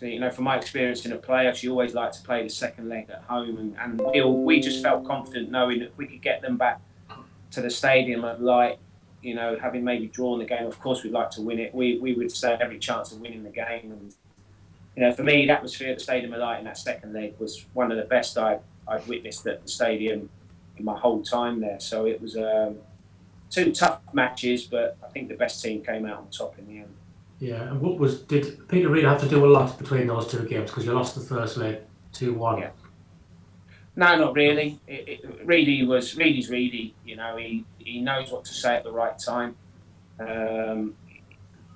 So, you know, from my experience in the playoffs, you always like to play the second leg at home, and, and we all, we just felt confident knowing that if we could get them back to the stadium at light you know, having maybe drawn the game, of course we'd like to win it. We, we would stand every chance of winning the game. And, you know, for me, the atmosphere at the Stadium of Light in that second leg was one of the best I, I'd witnessed at the stadium in my whole time there. So it was um, two tough matches, but I think the best team came out on top in the end. Yeah, and what was did Peter Reid have to do a lot between those two games because you lost the first leg two one. Yeah. No, not really. It, it, Reedy was Reedy's Reedy. You know, he, he knows what to say at the right time. Um,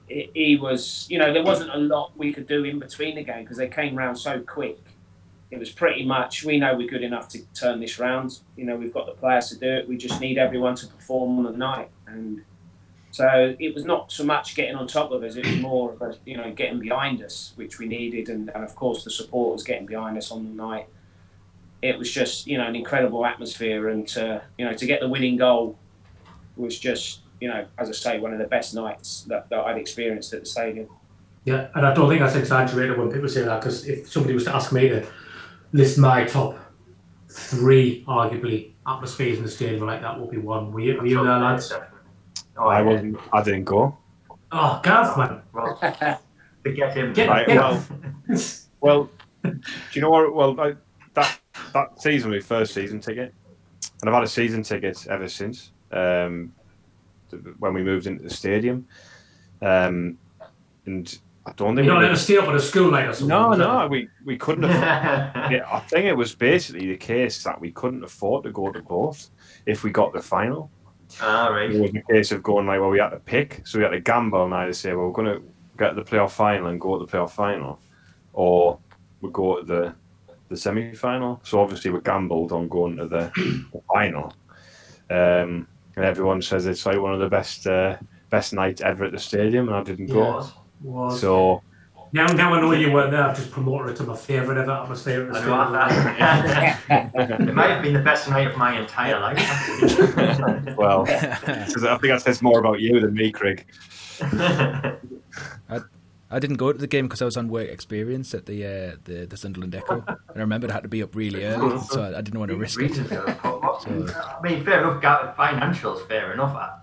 he, he was, you know, there wasn't a lot we could do in between the game because they came round so quick. It was pretty much we know we're good enough to turn this round. You know, we've got the players to do it. We just need everyone to perform on the night. And so it was not so much getting on top of us, it was more about, you know, getting behind us, which we needed. And, and of course, the supporters getting behind us on the night. It was just, you know, an incredible atmosphere. And, to, you know, to get the winning goal was just, you know, as I say, one of the best nights that, that I'd experienced at the stadium. Yeah, and I don't think that's exaggerated when people say that because if somebody was to ask me to list my top three, arguably, atmospheres in the stadium like that would be one. Were you, were you there, lads? Oh, I yeah. wasn't. I didn't go. Oh, Gav, man. Well, forget him. Get, Right, get well- Well, do you know what? Well, I, that that season was my first season ticket, and I've had a season ticket ever since. Um, when we moved into the stadium, um, and I don't think You're not we in a stay up at a school night or something. no, was it? no, we we couldn't afford. yeah, I think it was basically the case that we couldn't afford to go to both if we got the final. All It was a case of going like, well, we had to pick, so we had to gamble and I to say, well, we're going to get the playoff final and go to the playoff final, or we go to the the semi final. So obviously we gambled on going to the, the final, um, and everyone says it's like one of the best uh, best nights ever at the stadium, and I didn't go. Was. Was. So Now, now I know you weren't there. I've just promoted it to my favourite ever atmosphere at the I know that. it might have been the best night of my entire life. well, well, 'cause I think that says more about you than me, Craig. I didn't go to the game because I was on work experience at the uh, the, the Sunderland Echo, and I remembered I had to be up really early, so I, I didn't want to risk it. Reasons are- but what- So- I mean, fair enough. Financials, fair enough.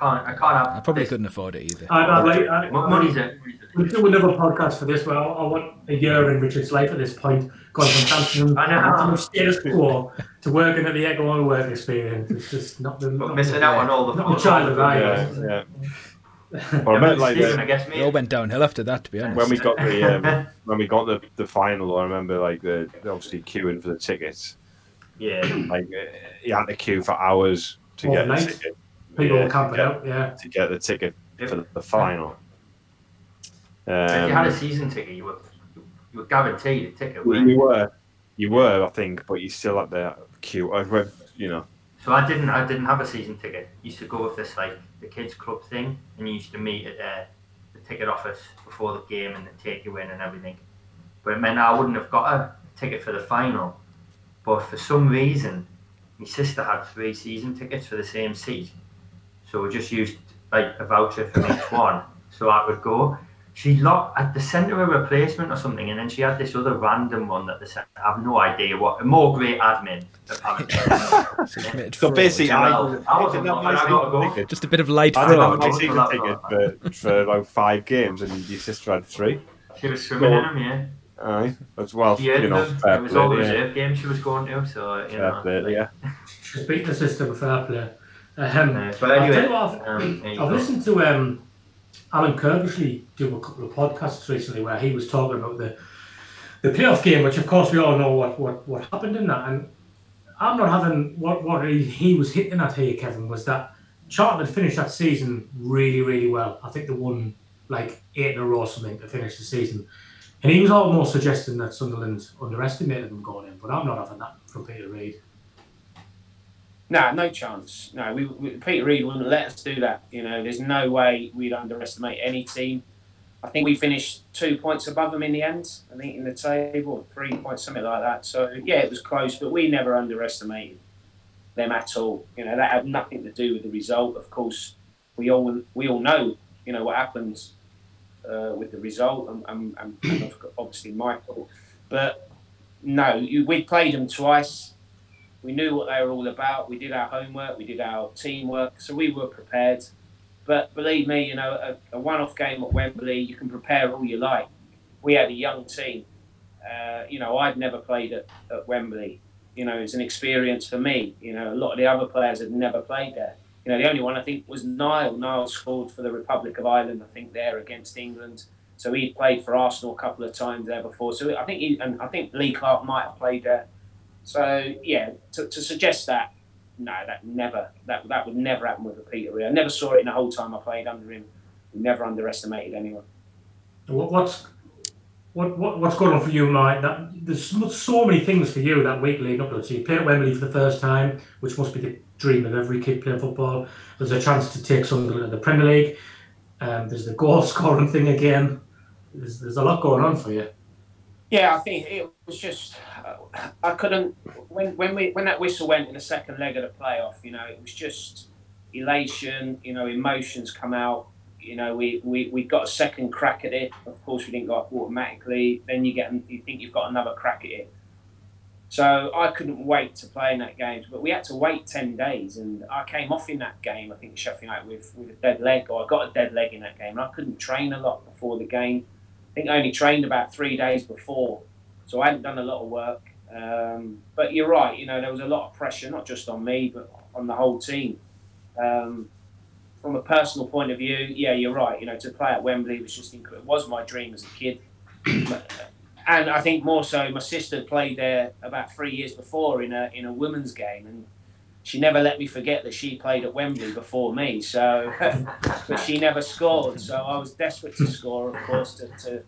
I, I, I can't. I can't have. I probably this- couldn't afford it either. I'd, I'd like, I, Money's a. We'll do another podcast for this, but I, I want a year in Richard's life at this point, going from dancing I know. from status quo to working at the Echo on work experience. It's just not the But not missing the, out on all the. not the child of I. Yeah, yeah. Well, I meant like Stephen, the, I guess It all went downhill after that, to be honest. when we got the um, when we got the, the final, I remember like the obviously queuing for the tickets. Yeah. Like uh, you had to queue for hours to get the Overnight. ticket. People Yeah, were camping to get- out, yeah. to get the ticket for the, the final. if you had a Um, season ticket, you were you were guaranteed a ticket. you weren't you? were, you were, I think, but you still had the queue. I read, you know, So I didn't. I didn't have a season ticket. Used to go with this like the kids club thing, and you used to meet at uh, the ticket office before the game and they take you in and everything. But it meant I wouldn't have got a ticket for the final. But for some reason, my sister had three season tickets for the same seat, so we just used like a voucher for each one, so I would go. She locked at the centre a replacement or something, and then she had this other random one that the centre. I have no idea what. More great admin apparently. So committed so fraud. basically, I, I wasn't didn't I my gotta go. Just a bit of light I didn't have fraud. my Fraud. season ticket for, for about five games, and your sister had three. She was swimming in them, yeah. Aye, as well. She had you know, It was all the yeah. games she was going to, so you Fair know. play, like, yeah. She's beating the system with fair play. Um, uh, but anyway, I've, um, I've listened to um, Alan Curbishley do a couple of podcasts recently where he was talking about the the playoff game, which of course we all know what, what, what happened in that. And I'm not having what what he, he was hitting at here, Kevin, was that Charlton had finished that season really, really well. I think they won like eight in a row or something to finish the season. And he was almost suggesting that Sunderland underestimated them going in, but I'm not having that from Peter Reid. No, no chance. No, we, we, Peter Reid wouldn't let us do that. You know, there's no way we'd underestimate any team. I think we finished two points above them in the end. I think in the table, three points, something like that. So yeah, it was close, but we never underestimated them at all. You know, that had nothing to do with the result. Of course, we all we all know, you know, what happens uh, with the result, and, and, and, obviously Michael. But no, we played them twice. We knew what they were all about. We did our homework. We did our teamwork. So we were prepared. But believe me, you know, a, a one-off game at Wembley, you can prepare all you like. We had a young team. Uh, you know, I'd never played at, at Wembley. You know, it's an experience for me. You know, a lot of the other players had never played there. You know, the only one I think was Niall. Niall scored for the Republic of Ireland, I think, there against England. So he'd played for Arsenal a couple of times there before. So I think he, and I think Lee Clark might have played there. So yeah, to, to suggest that, no, that never, that that would never happen with a Peter Reid. I never saw it in the whole time I played under him. Never underestimated anyone. What, what's what, what what's going on for you, Mike? That there's so- many things for you that week leading up to it. So you played at Wembley for the first time, which must be the dream of every kid playing football. There's a chance to take something to the Premier League. Um, there's the goal scoring thing again. There's, there's a lot going on for you. Yeah, I think it was just I couldn't when when we when that whistle went in the second leg of the playoff. You know, it was just elation. You know, emotions come out. You know, we, we, we got a second crack at it. Of course, we didn't go up automatically. Then you get you think you've got another crack at it. So I couldn't wait to play in that game, but we had to wait ten days, and I came off in that game. I think Sheffield United with with a dead leg, or I got a dead leg in that game, and I couldn't train a lot before the game. I think I only trained about three days before, so I hadn't done a lot of work. Um, but you're right, you know, there was a lot of pressure, not just on me, but on the whole team. Um, from a personal point of view, yeah, you're right. You know, to play at Wembley was just incredible. It was my dream as a kid. and I think more so, my sister played there about three years before in a in a women's game, and she never let me forget that she played at Wembley before me. So, but she never scored. So I was desperate to score, of course, to, to,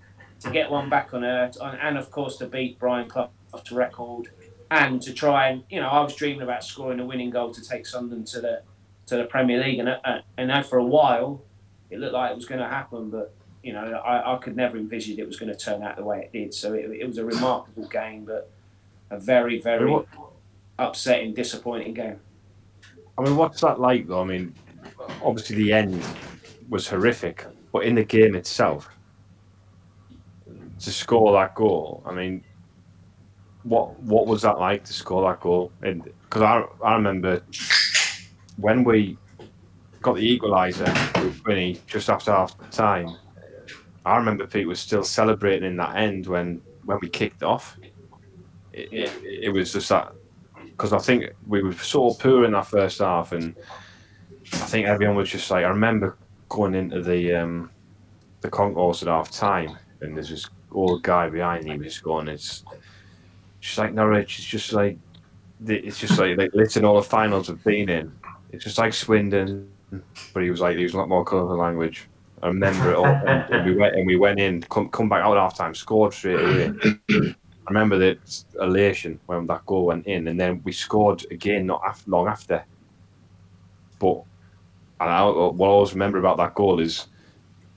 to get one back on her, and of course to beat Brian Clough's record, and to try and you know I was dreaming about scoring a winning goal to take Sunderland to the to the Premier League, and uh, and now for a while it looked like it was going to happen, but you know I, I could never envision it was going to turn out the way it did. So it, it was a remarkable game, but a very very upsetting, disappointing game. I mean, what's that like though? I mean, obviously the end was horrific, but in the game itself, to score that goal, I mean, what what was that like to score that goal? And because I I remember when we got the equaliser with Winnie just after half time, I remember Pete was still celebrating in that end when when we kicked off. It, it, it was just that because I think we were so poor in that first half, and I think everyone was just like I remember going into the um, the concourse at half time, and there's this old guy behind him was going, "It's just like Norwich. It's just like it's just like like listen all the finals have been in. It's just like Swindon, but he was like he was a lot more colourful language. I remember it all, and, and we went and we went in, come, come back out at half time, scored straight away. I remember the elation when that goal went in, and then we scored again not af- long after. But and I, what I always remember about that goal is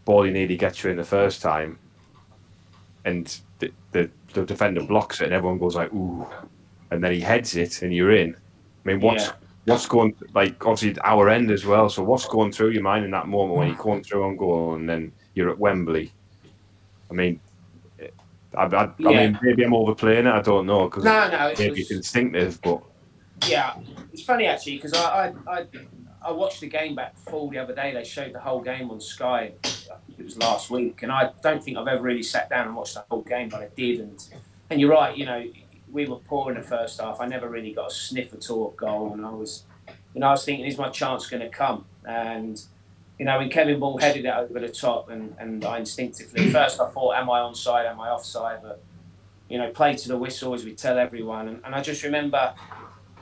Bally nearly gets you in the first time, and the, the the defender blocks it, and everyone goes like ooh, and then he heads it, and you're in. I mean, what's Yeah. what's going like obviously our end as well. So what's going through your mind in that moment when you're mm. going through on goal, and then you're at Wembley? I mean. I, I, I Yeah. mean, maybe I'm overplaying it. I don't know because No, no, maybe was- it's instinctive, but Yeah, it's funny actually because I, I I I watched the game back full the other day. They showed the whole game on Sky. It was last week, and I don't think I've ever really sat down and watched the whole game, but I did. And and you're right. You know, we were poor in the first half. I never really got a sniff at all of goal, and I was, you know, I was thinking, is my chance going to come? And you know, when Kevin Ball headed it over the top, and, and I instinctively, first I thought, am I onside, am I offside? But, you know, play to the whistle as we tell everyone. And, and I just remember,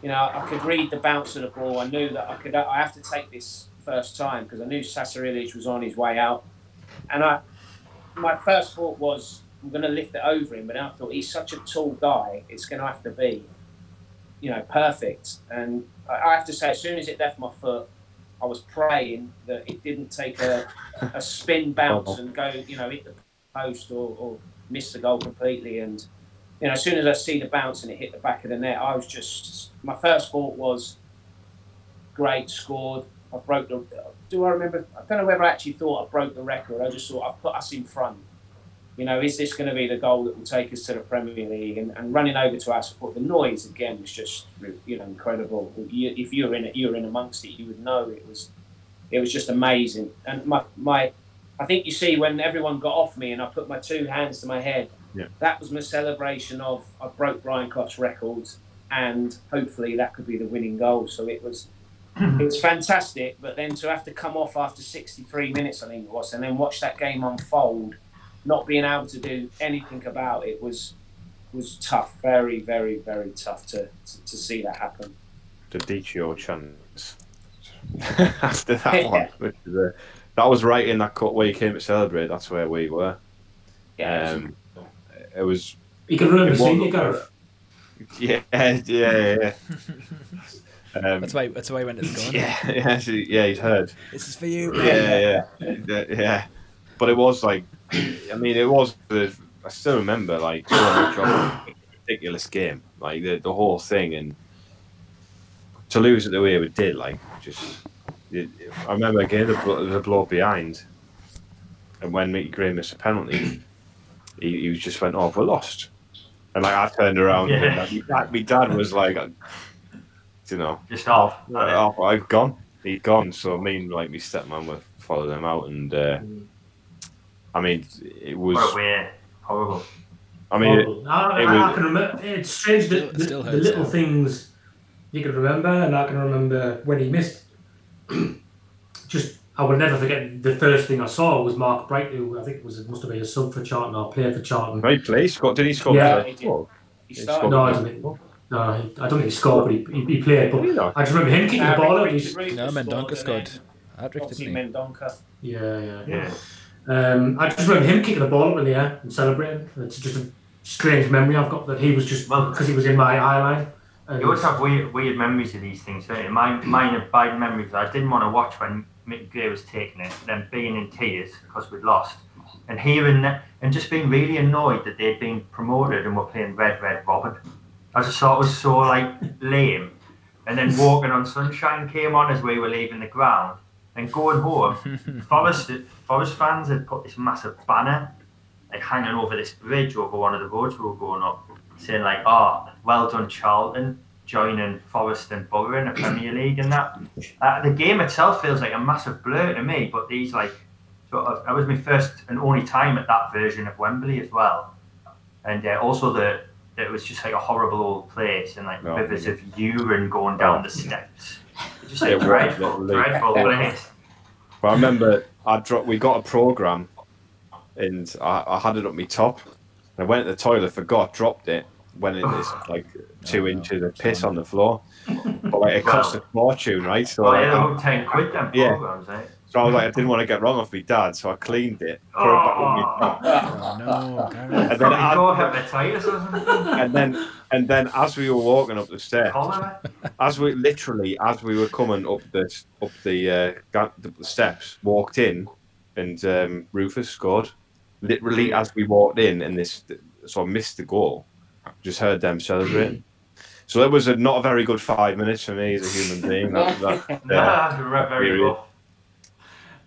you know, I could read the bounce of the ball. I knew that I could, I have to take this first time because I knew Sasa Ilic was on his way out. And I, my first thought was, I'm going to lift it over him. But I thought, he's such a tall guy, it's going to have to be, you know, perfect. And I, I have to say, as soon as it left my foot, I was praying that it didn't take a, a spin bounce oh. and go, you know, hit the post or, or miss the goal completely. And, you know, as soon as I see the bounce and it hit the back of the net, I was just, my first thought was, great, scored. I broke the, do I remember, I don't know whether I actually thought I broke the record. I just thought I've put us in front. You know, is this going to be the goal that will take us to the Premier League? And, and running over to our support, the noise again was just, you know, incredible. You, if you were in it, you were in amongst it, you would know it was, it was just amazing. And my, my, I think you see when everyone got off me and I put my two hands to my head, Yeah. that was my celebration of I broke Brian Clough's records, and hopefully that could be the winning goal. So it was, it was fantastic. But then to have to come off after 63 minutes, I think it was, and then watch that game unfold, not being able to do anything about it was was tough. Very, very, very tough to to, to see that happen. the Dicio chance after that Yeah. one, which is a, that was right in that cut where you came to celebrate. That's where we were. Yeah, it was- Um, it was You can remember It seeing was- you, Gareth. yeah, yeah, yeah. Yeah. Um, That's why. That's why I went to the gun. yeah, yeah, so- yeah, he's heard. This is for you. Yeah, yeah, yeah, yeah. But it was like, I mean, it was. I still remember like so much of a ridiculous game, like the the whole thing, and to lose it the way we did, like just. It, I remember again the, the blow behind, and when Mickey Gray missed a penalty, he, he just went, "Oh, we're lost," and like I turned around, Yeah. and my, dad, my dad was like, you know, Just off. oh, I've gone. He'd gone. So me and like my stepman were following them out, and uh, I mean, it was. What a way. Horrible. I mean, it, I, it I, I can remember. It's strange that Still- the, the little now. things you can remember, and I can remember when he missed. Just, I will never forget. The first thing I saw was Mark Bright, who I think was must have been a sub for Charlton or player for Charlton. right place. Scott did he score? Yeah, he first did. He He started. scored. No, I don't think. No, he, I don't think he scored, but he, he, he played. But Did he not? I just remember him kicking the ball out. Richard He's, No, Mendonca and scored. then Adric, Obviously, didn't? Mendonca. yeah, yeah. Yeah. Um, I just remember him kicking the ball up in the air and celebrating. It's just a strange memory I've got that he was just Well- because he was in my eye line. And You always have weird, weird memories of these things, don't you? Mine, mine are bad memories. I didn't want to watch when Mick Gray was taking it, then being in tears because we'd lost, and hearing that, and just being really annoyed that they'd been promoted and were playing Red Red Robin. I just thought it was so like lame. And then Walking on Sunshine came on as we were leaving the ground, and going home, Forest Forest fans had put this massive banner like hanging over this bridge over one of the roads we were going up, saying like, "Oh, well done, Charlton, joining Forest and Borough in the Premier League." And that, uh, the game itself feels like a massive blur to me. But these like, sort of, that was my first and only time at that version of Wembley as well, and uh, also the. It was just like a horrible old place and like No. rivers of urine going down the steps. Just like dreadful, dreadful place. But I remember I dropped. We got a program, and I, I had it up my top. And I went to the toilet, forgot, dropped it. Went in this like two no. inches of piss on the floor. But like it cost a fortune, right? So Oh like, yeah, ten quid them Yeah. programs, eh? So I was like, I didn't want to get wrong off my dad, so I cleaned it, put it back on my. Oh no, And then, I, got hepatitis or something. and then, and then, as we were walking up the stairs, Cholera. as we literally as we were coming up the up the uh, ga- the steps, walked in, and um, Rufus scored. Literally as we walked in, and this so I missed the goal. Just heard them celebrating. So that was a, not a very good five minutes for me as a human being. That, that, Nah, uh, very period.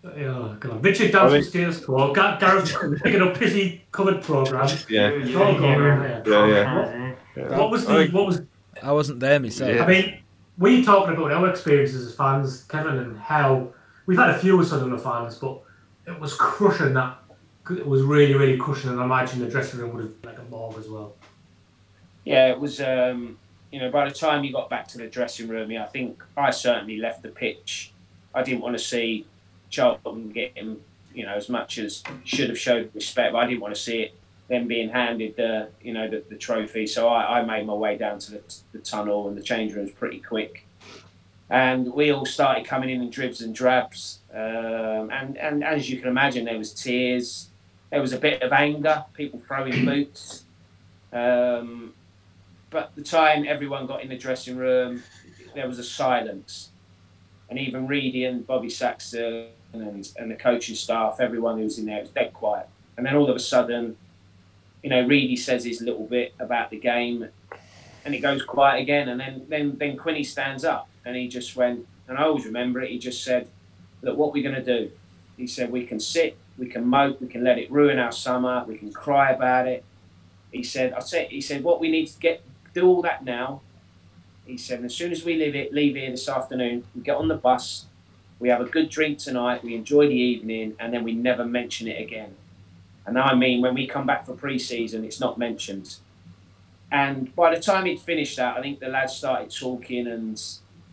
Rough. Yeah, come on. Richard down I mean- some stairs. Well, Gar- Gareth's picking up pissy covered programs. yeah, You- you- God, you- yeah. Yeah, yeah. yeah. What was the? I mean- What was? I wasn't there myself. Yeah. I mean, we talking about our experiences as fans, Kevin, and how we've had a few with Sunderland fans, but it was crushing. That it was really, really crushing, and I imagine the dressing room would have been like a morgue as well. Yeah, it was. Um, you know, by the time you got back to the dressing room, yeah, I think I certainly left the pitch. I didn't want to see Charlton get him, you know, as much as should have showed respect. But I didn't want to see it them being handed the, you know, the, the trophy. So I, I made my way down to the, the tunnel, and the change rooms pretty quick. And we all started coming in in dribs and drabs. Um, and, and as you can imagine, there was tears. There was a bit of anger, people throwing boots. Um, but the time everyone got in the dressing room, there was a silence. And even Reedy and Bobby Saxton and, and the coaching staff, everyone who was in there was dead quiet. And then all of a sudden, you know, Reedy says his little bit about the game and it goes quiet again. And then, then, then Quinny stands up and he just went, and I always remember it, he just said, Look, what we're going to do? He said, We can sit, we can mope, we can let it ruin our summer, we can cry about it. He said, I said, he said, what we need to get do all that now. He said, as soon as we leave it, leave here this afternoon, we get on the bus, we have a good drink tonight, we enjoy the evening, and then we never mention it again. And I mean, when we come back for pre-season, it's not mentioned. And by the time he'd finished that, I think the lads started talking, and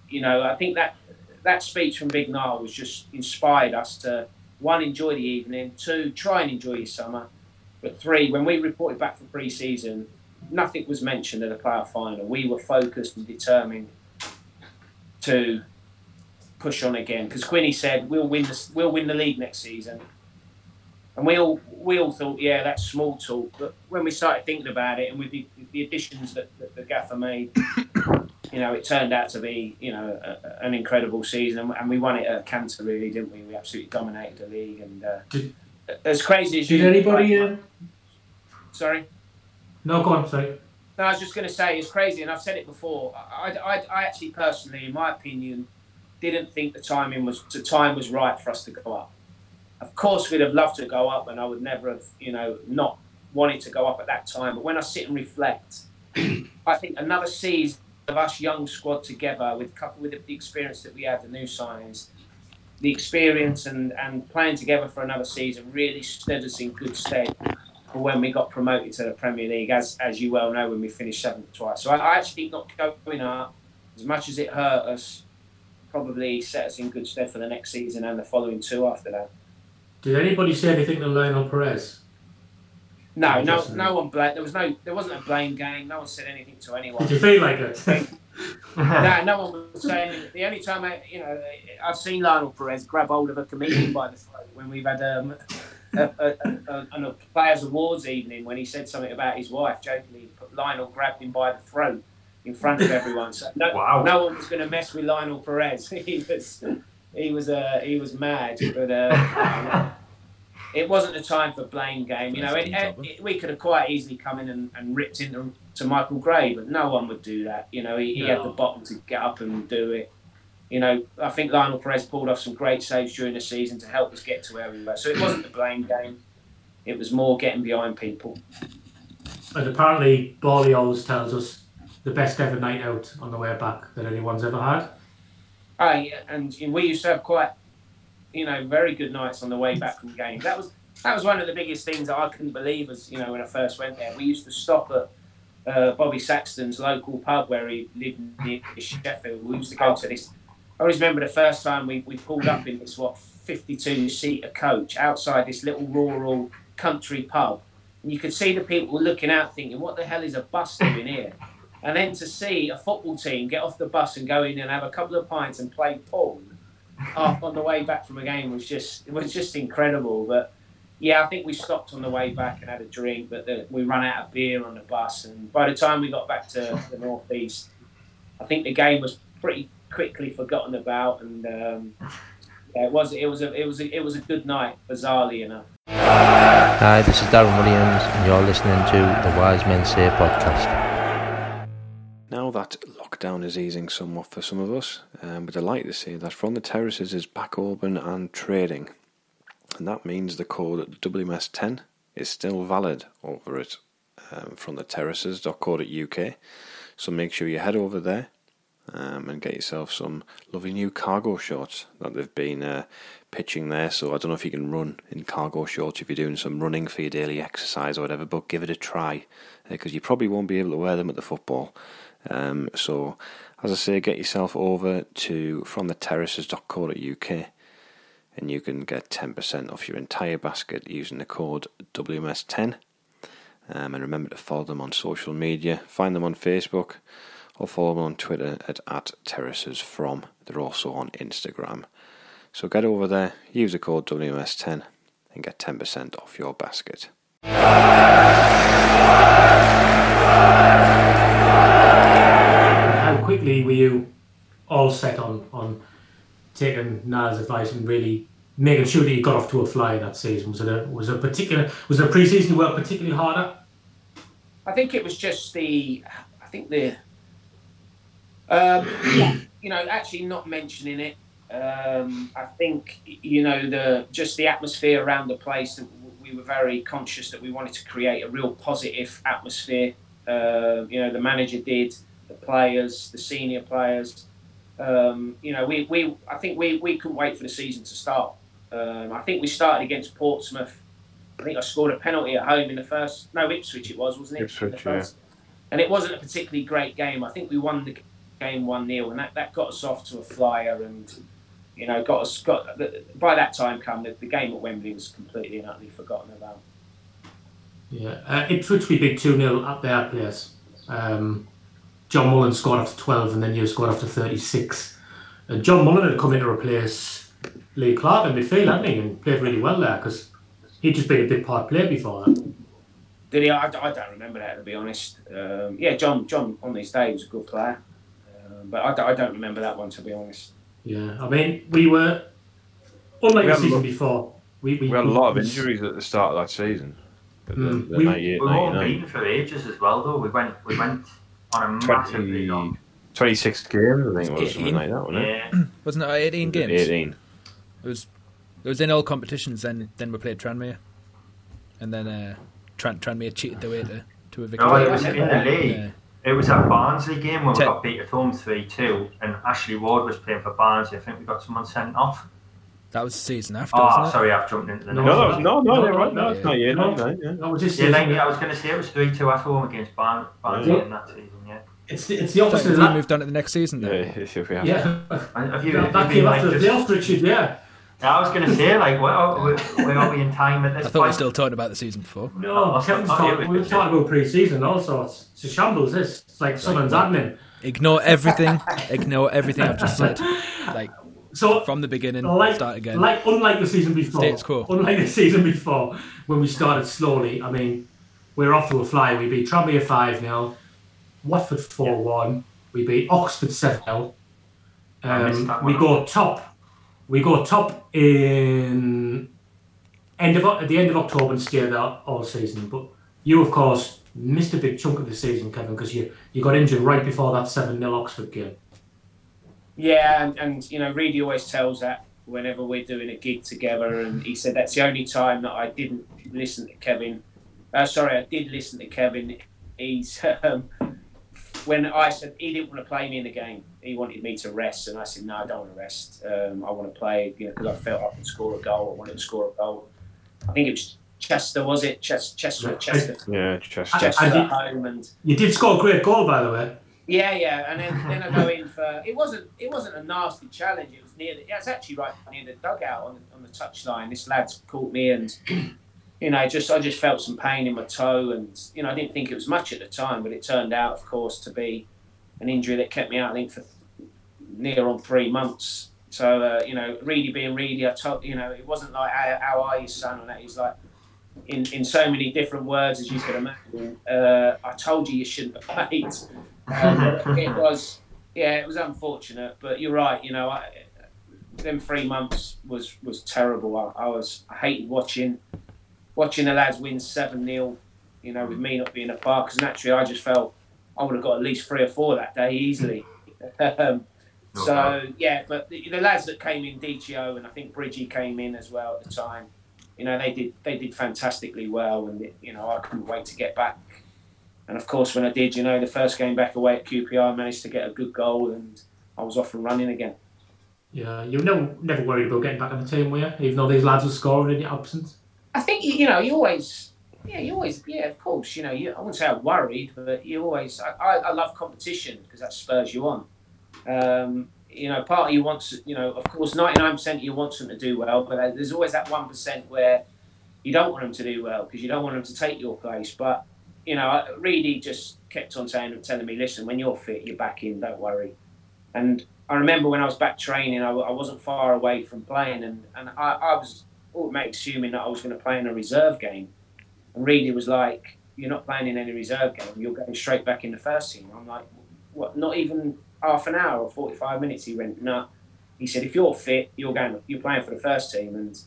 you know, I think that that speech from Big Niall was just inspired us to one enjoy the evening, two try and enjoy your summer, but three when we reported back for pre-season, nothing was mentioned at the playoff final. We were focused and determined to push on again because Quinny said we'll win the we'll win the league next season, and we all we all thought, yeah, that's small talk. But when we started thinking about it, and with the, the additions that, that the gaffer made, you know, it turned out to be, you know, a, an incredible season, and we won it at Canter, really, didn't we? We absolutely dominated the league, and uh, Did- as crazy as Did you. anybody? Um, Sorry. no, go on. Sorry. No, I was just going to say it's crazy, and I've said it before. I, I, I actually personally, in my opinion, didn't think the timing was the time was right for us to go up. Of course, we'd have loved to go up, and I would never have, you know, not wanted to go up at that time. But when I sit and reflect, I think another season of us young squad together, with coupled with the experience that we had, the new signings, the experience and and playing together for another season really stood us in good stead for when we got promoted to the Premier League, as as you well know, when we finished seventh twice. So I, I actually think not going up, as much as it hurt us, probably set us in good stead for the next season and the following two after that. Did anybody say anything to Lionel Perez? No, no, no one blamed. There was no, there wasn't a blame game. No one said anything to anyone. Did you feel like it? no, no one was saying. The only time I, you know, I've seen Lionel Perez grab hold of a comedian by the throat when we've had um, a, a, a, a, a players' awards evening when he said something about his wife. Jokingly, Lionel grabbed him by the throat in front of everyone. So no, Wow. no one was going to mess with Lionel Perez. he was, he was, uh, he was mad. But uh, it wasn't the time for blame game. You know, it, it, it- we could have quite easily come in and, and ripped into to Michael Gray, but no one would do that. You know, he, he had the bottom to get up and do it. You know, I think Lionel Perez pulled off some great saves during the season to help us get to where we were. So it wasn't the blame game. It was more getting behind people. and apparently, Bally always tells us the best ever night out on the way back that anyone's ever had. I and we used to have quite, you know, very good nights on the way back from games. That was that was one of the biggest things that I couldn't believe as you know when I first went there. We used to stop at uh, Bobby Saxton's local pub where he lived near Sheffield. We used to go to this. I always remember the first time we, we pulled up in this what 52 seater coach outside this little rural country pub, and you could see the people looking out thinking, "What the hell is a bus doing here?" And then to see a football team get off the bus and go in and have a couple of pints and play pool on the way back from a game was just it was just incredible. But yeah, I think we stopped on the way back and had a drink, but the, we ran out of beer on the bus. And by the time we got back to the northeast, I think the game was pretty quickly forgotten about. And um, yeah, it was it was a it was a, it was a good night, bizarrely enough. Hi, this is Darren Williams, and you're listening to the Wise Men Say podcast. Now that lockdown is easing somewhat for some of us, um, we're delighted to see that From the Terraces is back open and trading. And that means the code WMS10 is still valid over at um, fromtheterraces.co.uk. So make sure you head over there um, and get yourself some lovely new cargo shorts that they've been uh, pitching there. So I don't know if you can run in cargo shorts if you're doing some running for your daily exercise or whatever, but give it a try because you probably won't be able to wear them at the football. Um, so, as I say, get yourself over to fromtheterraces.co.uk and you can get 10% off your entire basket using the code WMS10. Um, and remember to follow them on social media. Find them on Facebook or follow them on Twitter at, at terracesfrom. They're also on Instagram. So get over there, use the code WMS10 and get 10% off your basket. How quickly were you all set on on taking Niall's advice and really making sure that you got off to a fly that season? Was it a was a particular was a pre-season worked particularly harder? I think it was just the. I think the. Um, you know, actually not mentioning it. Um, I think you know the just the atmosphere around the place. That we were very conscious that we wanted to create a real positive atmosphere. Uh, you know, the manager did, the players, the senior players. Um, you know, we, we I think we, we couldn't wait for the season to start. Um, I think we started against Portsmouth. I think I scored a penalty at home in the first. No, Ipswich it was, wasn't it? Ipswich, first- And it wasn't a particularly great game. I think we won the game one 0 and that, that got us off to a flyer, and you know, got us got. By that time, come the, the game at Wembley was completely and utterly forgotten about. Yeah, uh, Ipswich we beat 2 0 at their place. Um, John Mullin scored after 12 and then you scored after 36. And John Mullin had come in to replace Lee Clark in midfield, hadn't he? And played really well there because he'd just been a big part player before that. Did he? I, I don't remember that to be honest. Um, yeah, John John on his day was a good player, um, but I, don't- I don't remember that one to be honest. Yeah, I mean, we were unlike We the a season before. We, we, We had a lot of injuries at the start of that season. The, Mm. the We- 98, We were 99. unbeaten for ages as well, though. We went we went on a massive 20, lead on. 26 games, I think it was, something like that, wasn't it? Yeah, Wasn't it 18 games? 18. It was. It was in all competitions. Then then we played Tranmere, and then uh, Tran- Tranmere cheated their way to, to a victory. no, it was in the league. Yeah. It was at Barnsley game when we Ten- got beat at home three two, and Ashley Ward was playing for Barnsley. I think we got someone sent off. That was the season after, Oh, wasn't it? sorry, I've jumped into the No, next No, one. no, no, no, No, no, right. no, No, it's not yet. no. No, yeah. That was Yeah, season. like, I was going to say it was three two at home against Barn, Barnsley Yeah. in that season. Yeah. It's the, it's the So opposite of that. moved on to the next season then. Yeah, if we have. Yeah, Have you, that, have that came been, after like, the just- playoff, Richard. Yeah. Yeah, I was going to say like, where, where, where are we in time at this I thought we were still talking about the season before. No, Oh, Kevin's oh, talking. We were talking about pre-season. All sorts. It's a shambles. This. It's like Sunderland's admin. Ignore everything. ignore everything I've just said. Like So from the beginning, like, start again. like unlike the season before, Status quo. unlike the season before when we started slowly. I mean, we're off to a fly. We beat Tranmere five 0 Watford four one. We beat Oxford seven 0 um, We one. go top. We go top in end of at the end of October and stay there all season. But you, of course, missed a big chunk of the season, Kevin, because you you got injured right before that seven 0 Oxford game. Yeah, and, and you know, Reedy always tells that whenever we're doing a gig together, and he said that's the only time that I didn't listen to Kevin. Uh, sorry, I did listen to Kevin. He's um, when I said he didn't want to play me in the game, he wanted me to rest, and I said no, I don't want to rest. Um, I want to play, you know, because I felt I could score a goal. I wanted to score a goal. I think it was Chester, was it? Chester, Chester, Chester, Yeah, just. I- Chester I did- at home, and You did score a great goal, by the way. Yeah, yeah, and then, then I go in for it wasn't it wasn't a nasty challenge. It was near the, it was actually right near the dugout on the, on the touchline. This lad's caught me, and you know, just I just felt some pain in my toe, and you know, I didn't think it was much at the time, but it turned out, of course, to be an injury that kept me out. I think for near on three months. So uh, you know, Reedy being Reedy, I told you know, it wasn't like how, how are you, son, and that. He's like. In, in so many different words as you could imagine, uh, I told you you shouldn't have played. Um, it was, yeah, it was unfortunate, but you're right. You know, I, them three months was was terrible. I, I was I hated watching watching the lads win seven 0 You know, with me not being a part because naturally I just felt I would have got at least three or four that day easily. um, so doubt. yeah, but the, the lads that came in, Dichio and I think Bridgie came in as well at the time. You know, they did they did fantastically well, and you know I couldn't wait to get back and of course, when I did, you know, the first game back away at QPR, I managed to get a good goal and I was off and running again. Yeah, you were never, never worried about getting back in the team, were you? Even though these lads were scoring in your absence. I think, you, you know, you always, yeah, you always, yeah, of course, you know, you, I wouldn't say I'm worried, but you always, I, I, I love competition because that spurs you on. Um, you know, part of you wants, you know, of course, 99% of you wants them to do well, but there's always that 1% where you don't want them to do well because you don't want them to take your place. But, you know, I- Reedy just kept on saying, telling me, listen, when you're fit, you're back in, don't worry. And I remember when I was back training, I, I wasn't far away from playing, and, and I, I was automatically assuming that I was going to play in a reserve game. And Reedy was like, You're not playing in any reserve game, you're going straight back in the first team. I'm like, What, not even half an hour or 45 minutes? He went, No. He said, If you're fit, you're going, you're playing for the first team. And,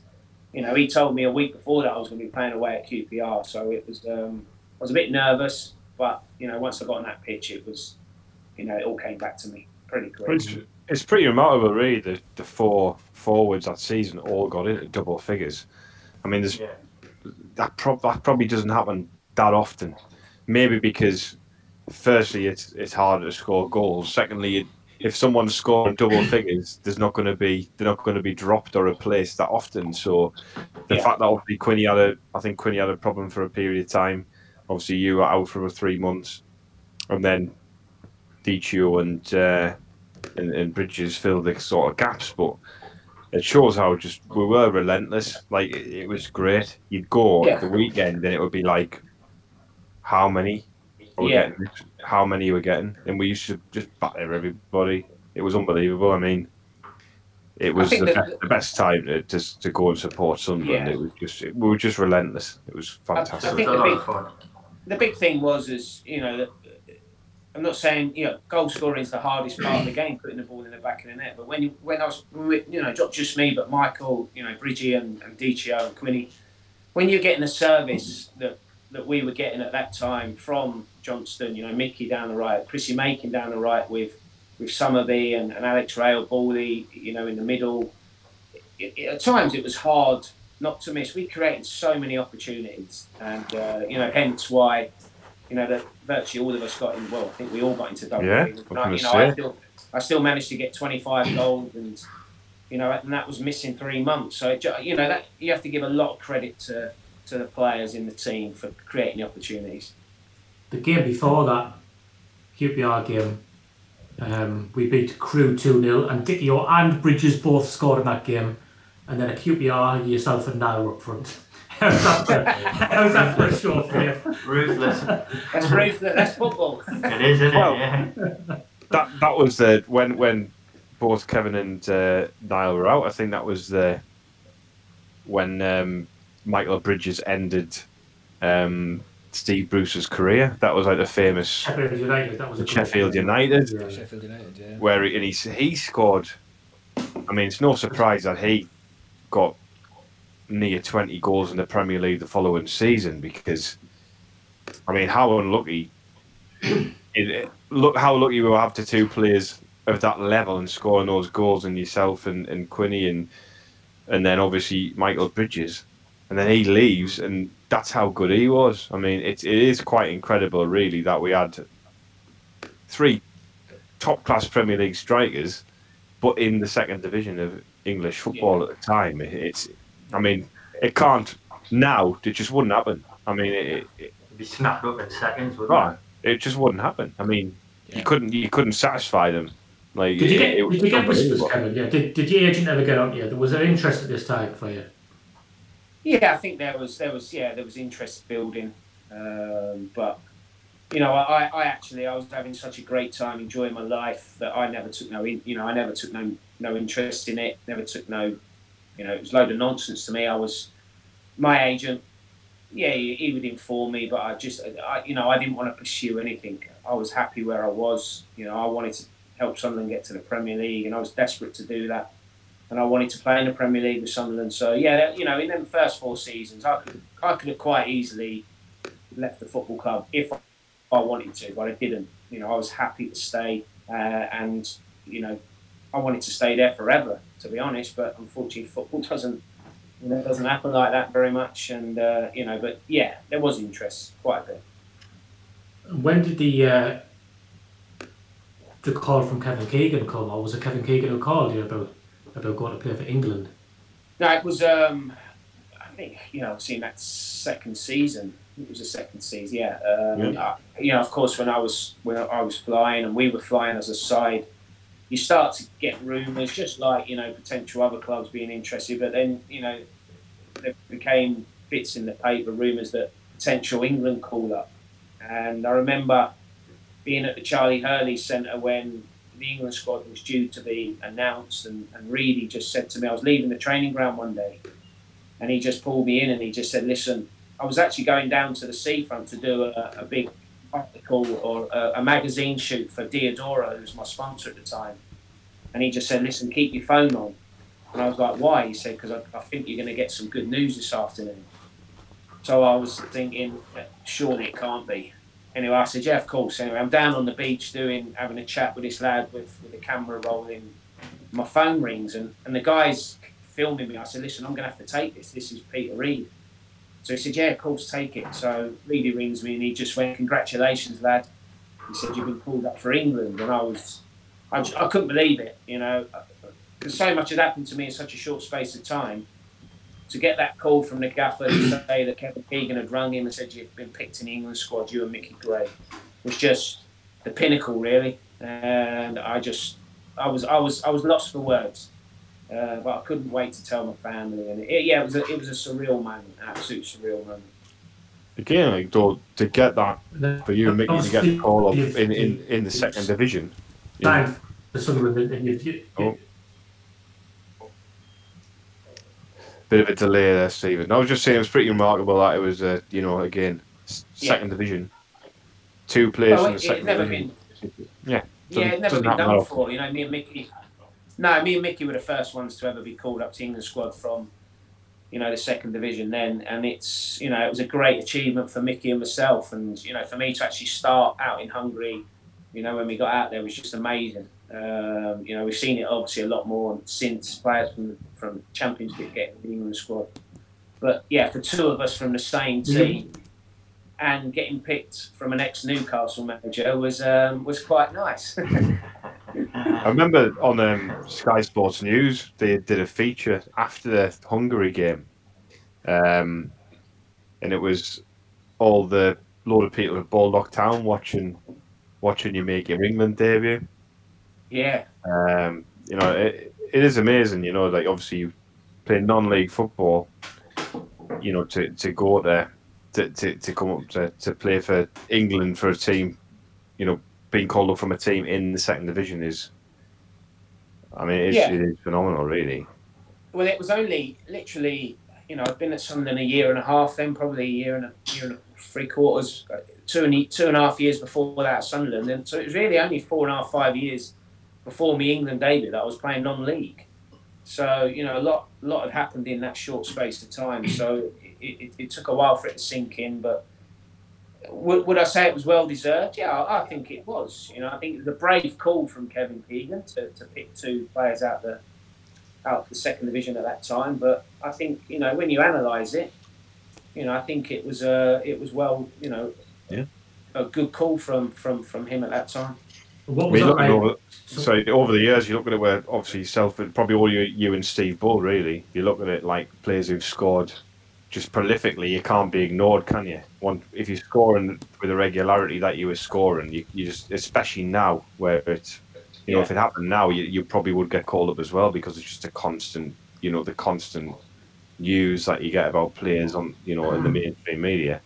you know, he told me a week before that I was going to be playing away at QPR. So it was, um, I was a bit nervous, but, you know, once I got on that pitch, it was, you know, it all came back to me pretty quick. It's, it's pretty remarkable, really. The, the four forwards that season all got into double figures. I mean, there's Yeah. that, prob- that probably doesn't happen that often. Maybe because, firstly, it's it's harder to score goals. Secondly, it, if someone's scoring double figures, there's not going to be they're not going to be dropped or replaced that often. So the Yeah. fact that obviously Quinny had a, I think Quinny had a problem for a period of time. Obviously, you were out for three months, and then DQ and uh, and, and Bridges filled the sort of gaps, but it shows how just we were relentless. Like it, it was great. You'd go Yeah. at the weekend and it would be like, how many? Are we Yeah. getting? How many we're getting? And we used to just batter everybody. It was unbelievable. I mean, it was think the, that- be- the best time to, to to go and support Sunderland. Yeah. It was just it, we were just relentless. It was I fantastic. Think the big- of fun. The big thing was is you know I'm not saying you know goal scoring is the hardest part of the game, putting the ball in the back of the net. But when you when I was you know not just me but Michael, you know Bridgie and, and Dichio and Quinny, when you're getting the service that that we were getting at that time from Johnston, you know Mickey down the right, Chrissy Makin down the right with with Summerbee and, and Alex Rae, Bally, you know in the middle. It, it- at times it was hard not to miss. We created so many opportunities, and uh, you know, hence why, you know, that virtually all of us got in. Well, I think we all got into double Yeah. I And I- you know, I still, I still managed to get 25 goals, and you know, and that was missing three months. So it, you know, that you have to give a lot of credit to to the players in the team for creating the opportunities. The game before that, QPR game, um, we beat Crewe 2 0, and Dichio and Bridges both scored in that game. And then a QPR, yourself and Niall up front. How's that for, how's that for a show of? Ruthless. That's ruthless. That's football. it is, isn't Well- it? Yeah. that that was the when when both Kevin and uh, Niall were out. I think that was the when um, Michael Bridges ended um, Steve Bruce's career. That was like the famous Sheffield United, that was a Sheffield game. United, Yeah. Sheffield United, yeah. where he, and he he scored. I mean, it's no surprise that he got near twenty goals in the Premier League the following season because, I mean, how unlucky. It, look how lucky we will have to two players of that level and scoring those goals and yourself and, and Quinny and and then obviously Michael Bridges and then he leaves and that's how good he was. I mean it, it is quite incredible really that we had three top class Premier League strikers but in the second division of English football at the time. It, it's I mean it can't now it just wouldn't happen. I mean it, it, It'd be snapped up in seconds, wouldn't Right. It just wouldn't happen. I mean, you couldn't you couldn't satisfy them. Like Did you get, it was did you get whispers, unbelievable. Kevin? Yeah. Did, did your agent ever get on you? Was there interest at this time for you? Yeah, I think there was there was yeah there was interest building, um, but you know I, I actually I was having such a great time enjoying my life that I never took no in, you know I never took no no interest in it never took no you know it was a load of nonsense to me I was my agent yeah he, he would inform me but I just I, you know I didn't want to pursue anything I was happy where I was you know I wanted to help Sunderland get to the Premier League and I was desperate to do that and I wanted to play in the Premier League with Sunderland. So yeah, you know, in them first four seasons, I could I could have quite easily left the football club if I wanted to, but I didn't. You know, I was happy to stay, uh, and you know, I wanted to stay there forever, to be honest. But unfortunately, football doesn't. You know, doesn't happen like that very much, and uh, you know, but yeah, there was interest quite a bit. When did the uh, the call from Kevin Keegan come, or was it Kevin Keegan who called you about about going to play for England? No, it was. Um, I think you know, seeing that second season. It was the second season, yeah. Um, I- you know, of course, when I was when I was flying and we were flying as a side, you start to get rumours, just like you know, potential other clubs being interested. But then you know, there became bits in the paper, rumours that potential England call up. And I remember being at the Charlie Hurley Centre when the England squad was due to be announced, and, and Reedy just said to me, I was leaving the training ground one day, and he just pulled me in and he just said, Listen, I was actually going down to the seafront to do a, a big article or a, a magazine shoot for Diadora, who was my sponsor at the time. And he just said, Listen, keep your phone on. And I was like, Why? He said, Because I, I think you're going to get some good news this afternoon. So I was thinking, surely it can't be. Anyway, I said, yeah, of course. Anyway, I'm down on the beach doing, having a chat with this lad with, with the camera rolling. My phone rings and, and the guy's filming me. I said, listen, I'm going to have to take this. This is Peter Reid. So he said, yeah, of course, take it. So Reedy rings me and he just went, congratulations, lad. He said, you've been called up for England. And I was, I, just, I couldn't believe it, you know, because so much had happened to me in such a short space of time to get that call from the gaffer to say that Kevin Keegan had rung him and said you've been picked in the England squad, you and Mickey Gray, was just the pinnacle, really. And I just, I was, I was, I was lost for words. Uh, but I couldn't wait to tell my family, and it, yeah, it was a, it was a surreal moment, absolute surreal moment. Again, like though, to get that for you and Mickey to get the call up in, in, in the second division. you know, Time for Sunderland, and you, you, Oh. bit of a delay there, Stephen. I was just saying it was pretty remarkable that it was, uh, you know, again, s- Yeah. second division, two players Well, in the it- second it's never division. Yeah, Yeah, it's never been done before. You know, me and Mickey. No, me and Mickey were the first ones to ever be called up to England squad from, you know, the second division then, and it's you know it was a great achievement for Mickey and myself, and you know for me to actually start out in Hungary, you know when we got out there was just amazing. Um, you know we've seen it obviously a lot more since players from from Championship getting the England squad, but yeah, for two of us from the same team. And getting picked from an ex-Newcastle manager was um, was quite nice. I remember on um, Sky Sports News they did a feature after the Hungary game, um, and it was all the load of people at Baldock Town watching watching you make your England debut. yeah, Um, you know, it, it is amazing. You know, like obviously you play non-league football. You know, to, to go there, to, to, to come up to, to play for England for a team, you know, being called up from a team in the second division is, I mean, it's, Yeah. it is phenomenal, really. well, it was only literally, you know, I've been at Sunderland a year and a half, then probably a year and a year and a three quarters, two and two and a half years before that at Sunderland, and so it was really only four and a half, five years before me England debut that I was playing non-league. So you know, a lot, lot had happened in that short space of time. So it, it, it took a while for it to sink in, but. Would, would I say it was well deserved? Yeah, I I think it was. You know, I think it was a brave call from Kevin Keegan to, to pick two players out the out the second division at that time. But I think you know when you analyse it, you know I think it was a it was well you know Yeah. a good call from from from him at that time. What I was mean, that over, so over the years, you look at it where obviously yourself, and probably all you, you and Steve Bull, really. You look at it like players who've scored just prolifically. You can't be ignored, can you? One, if you're scoring with the regularity that you were scoring, you, you just, especially now where it's, you know, if it happened now, you, you probably would get called up as well because it's just a constant, you know, the constant news that you get about players on, you know, in the mainstream media.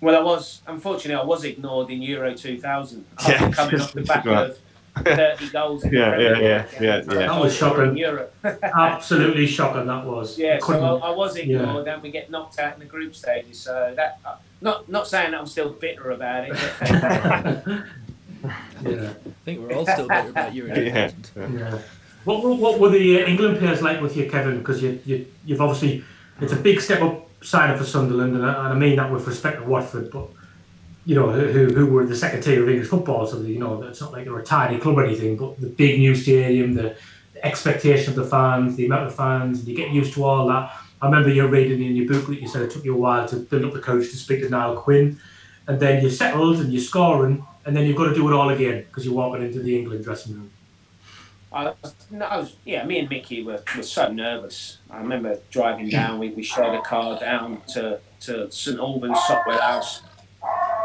Well, I was unfortunately I was ignored in Euro 2000 after Yeah. coming off the back of 30 goals. In the Yeah, Premier yeah, yeah, League. yeah, yeah. That was shocking. In Europe. Absolutely shocking that was. Yeah, so Couldn't- I, I was ignored, and we get knocked out in the group stages. So that, uh, not not saying that I'm still bitter about it. But, yeah. I think we're all still bitter about Euro Yeah. 2000. Yeah. What, what, what were the uh, England players like with you, Kevin? Because you, you, you've obviously, it's a big step up signing for Sunderland, and I, and I mean that with respect to Watford, but, you know, who, who were the second tier of English football, so, you know, it's not like they're a tiny club or anything, but the big new stadium, the, the expectation of the fans, the amount of fans, and you get used to all that. I remember you reading in your booklet, you said it took you a while to build up the coach to speak to Niall Quinn, and then you're settled and you're scoring, and then you've got to do it all again because you're walking into the England dressing room. I was, I was, yeah, me and Mickey were, were so nervous. I remember driving down, we, we shared a car down to, to St Albans Sopwell House.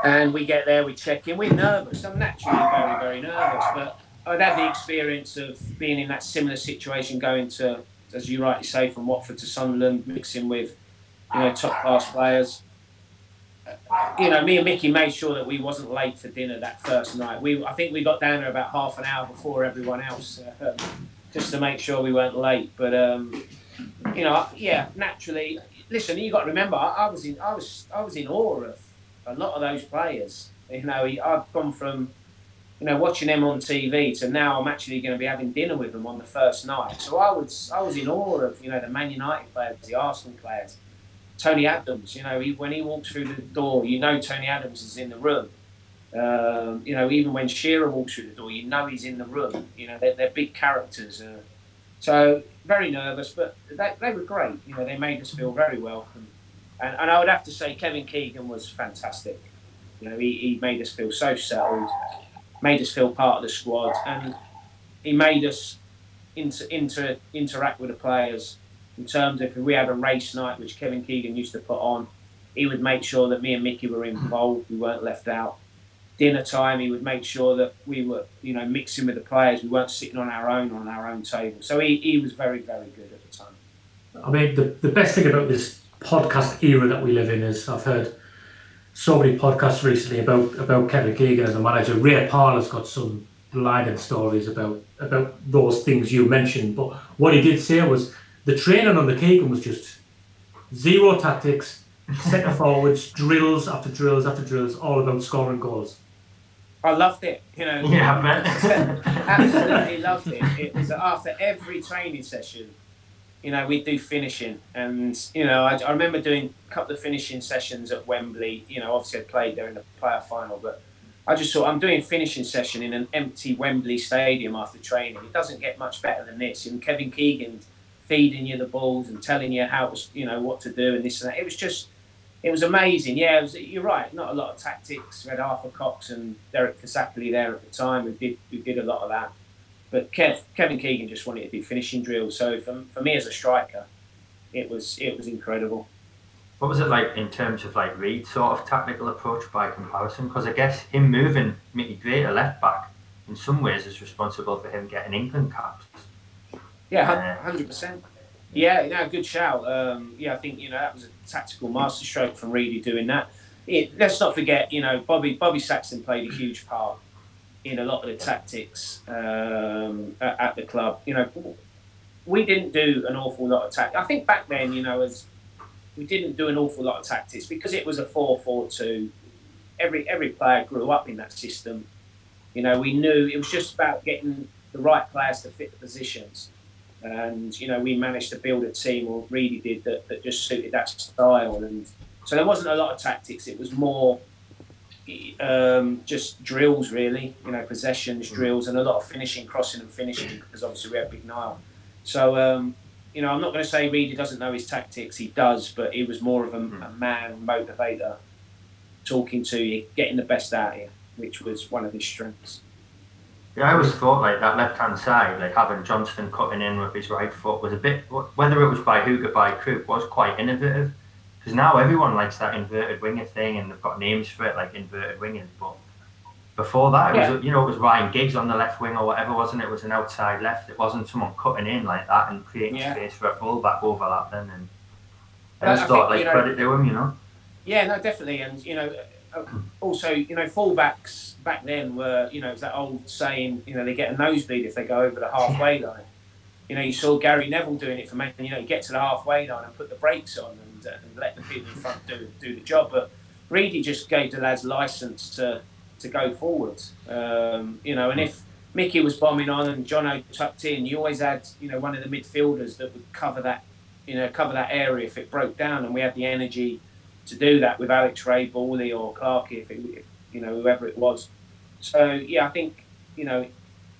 And we get there, we check in, we're nervous. I'm naturally very, very nervous. But I'd had the experience of being in that similar situation, going to, as you rightly say, from Watford to Sunderland, mixing with, you know, top class players. You know, me and Mickey made sure that we wasn't late for dinner that first night. We, I think we got down there about half an hour before everyone else, uh, just to make sure we weren't late. But um, you know, yeah, naturally. Listen, you got to remember, I, I was in, I was, I was in awe of a lot of those players. You know, I've gone from, you know, watching them on TV to now I'm actually going to be having dinner with them on the first night. So I was, I was in awe of, you know, the Man United players, the Arsenal players. Tony Adams, you know, he, when he walks through the door, you know Tony Adams is in the room. Um, you know, even when Shearer walks through the door, you know he's in the room. You know, they're, they're big characters. Uh, so very nervous, but they, they were great. You know, they made us feel very welcome. And, and I would have to say Kevin Keegan was fantastic. You know, he, he made us feel so settled, made us feel part of the squad, and he made us inter, inter, interact with the players in terms of if we had a race night, which Kevin Keegan used to put on, he would make sure that me and Mickey were involved, we weren't left out. Dinner time, he would make sure that we were, you know, mixing with the players. We weren't sitting on our own on our own table. So he, he was very, very good at the time. I mean, the, the best thing about this podcast era that we live in is I've heard so many podcasts recently about, about Kevin Keegan as a manager. Ray Parlour's got some blinding stories about about those things you mentioned. But what he did say was the training on the Keegan was just zero tactics, centre forwards, drills after drills after drills, all about scoring goals. I loved it. You know, Yeah, I bet. absolutely loved it. It was after every training session, you know, we'd do finishing, and you know, I, I remember doing a couple of finishing sessions at Wembley. You know, obviously I played there in the playoff final, but I just thought I'm doing finishing session in an empty Wembley stadium after training. It doesn't get much better than this. And Kevin Keegan feeding you the balls and telling you how it was, you know what to do and this and that. It was just, it was amazing. Yeah, was, you're right. Not a lot of tactics. We had Arthur Cox and Derek Fazackerley there at the time who did who did a lot of that. But Kev, Kevin Keegan just wanted to do finishing drills. So for, for me as a striker, it was it was incredible. What was it like in terms of like Reid's sort of tactical approach by comparison? Because I guess him moving Mickey Gray to left back in some ways is responsible for him getting England caps. Yeah, hundred percent. Yeah, no, good shout. Um, yeah, I think you know that was a tactical masterstroke from Reedy doing that. It, let's not forget, you know, Bobby Bobby Saxton played a huge part in a lot of the tactics um, at, at the club. You know, we didn't do an awful lot of tactics. I think back then, you know, as we didn't do an awful lot of tactics because it was a 4-4-2. Every every player grew up in that system. You know, we knew it was just about getting the right players to fit the positions. And you know, we managed to build a team, or really did that, that just suited that style. And so there wasn't a lot of tactics. It was more um, just drills, really. You know, possessions, drills, and a lot of finishing, crossing, and finishing. Because obviously we had Big Niall. So um, you know, I'm not going to say Reedy doesn't know his tactics. He does, but he was more of a, a man motivator, talking to you, getting the best out of you, which was one of his strengths. Yeah, I always thought like that left hand side, like having Johnston cutting in with his right foot was a bit, whether it was by Hooger by Crook, was quite innovative. Because now everyone likes that inverted winger thing, and they've got names for it, like inverted wingers. But before that, it Yeah. was you know it was Ryan Giggs on the left wing or whatever, wasn't it? It was an outside left. It wasn't someone cutting in like that and creating Yeah. space for a fullback overlapping. And I I just thought think, like you know- credit to him, you know. Yeah, no, definitely, and you know, uh, also, you know, fullbacks back then were, you know, it's that old saying, you know, they get a nosebleed if they go over the halfway line. You know, you saw Gary Neville doing it for Man. You know, you get to the halfway line and put the brakes on and, uh, and let the people in front do do the job. But Reedy just gave the lads license to to go forward. Um, you know, and if Mickey was bombing on and Jono tucked in, you always had, you know, one of the midfielders that would cover that, you know, cover that area if it broke down, and we had the energy to do that with Alex Rae, Bally, or Clarkey, if, if you know whoever it was. So yeah, I think you know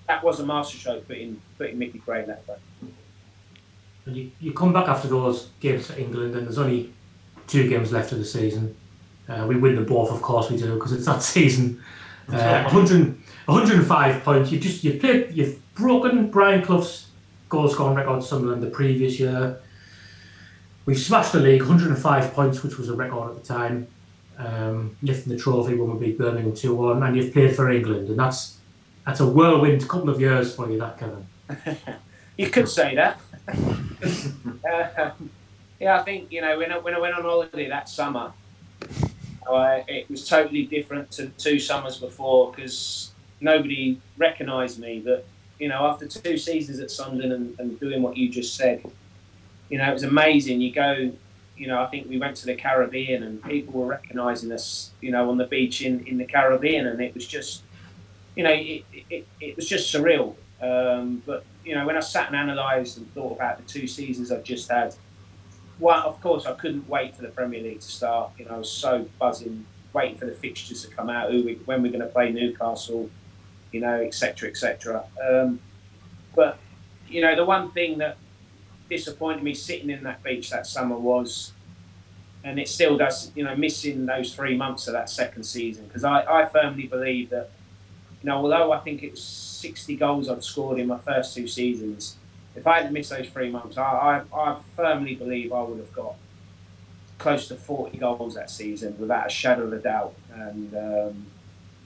that was a masterstroke putting putting Mickey Gray in that way. And you, you come back after those games for England, and there's only two games left of the season. Uh, we win the both, of course we do, because it's that season. Uh, 100, 105 points. You've just you've played, you've broken Brian Clough's goal scoring record Sunderland the previous year. We've smashed the league, 105 points, which was a record at the time. Um, lifting the trophy when we beat Birmingham 2 1, and you've played for England, and that's that's a whirlwind couple of years for you, that Kevin. You could say that. Um, yeah, I think you know when I, when I went on holiday that summer, I, it was totally different to two summers before because nobody recognised me. But you know, after two seasons at Sunderland and, and doing what you just said, you know, it was amazing. You go, you know, I think we went to the Caribbean and people were recognising us, you know, on the beach in, in the Caribbean, and it was just, you know, it, it, it was just surreal. Um, but you know, when I sat and analysed and thought about the two seasons I've just had, well, of course, I couldn't wait for the Premier League to start. You know, I was so buzzing, waiting for the fixtures to come out, who we, when we're going to play Newcastle, you know, etc., etc. Um, but you know, the one thing that disappointed me sitting in that beach that summer was, and it still does, you know, missing those three months of that second season because I, I firmly believe that, you know, although I think it was 60 goals I've scored in my first two seasons, if I hadn't missed those three months, I, I, I firmly believe I would have got close to 40 goals that season without a shadow of a doubt. And um,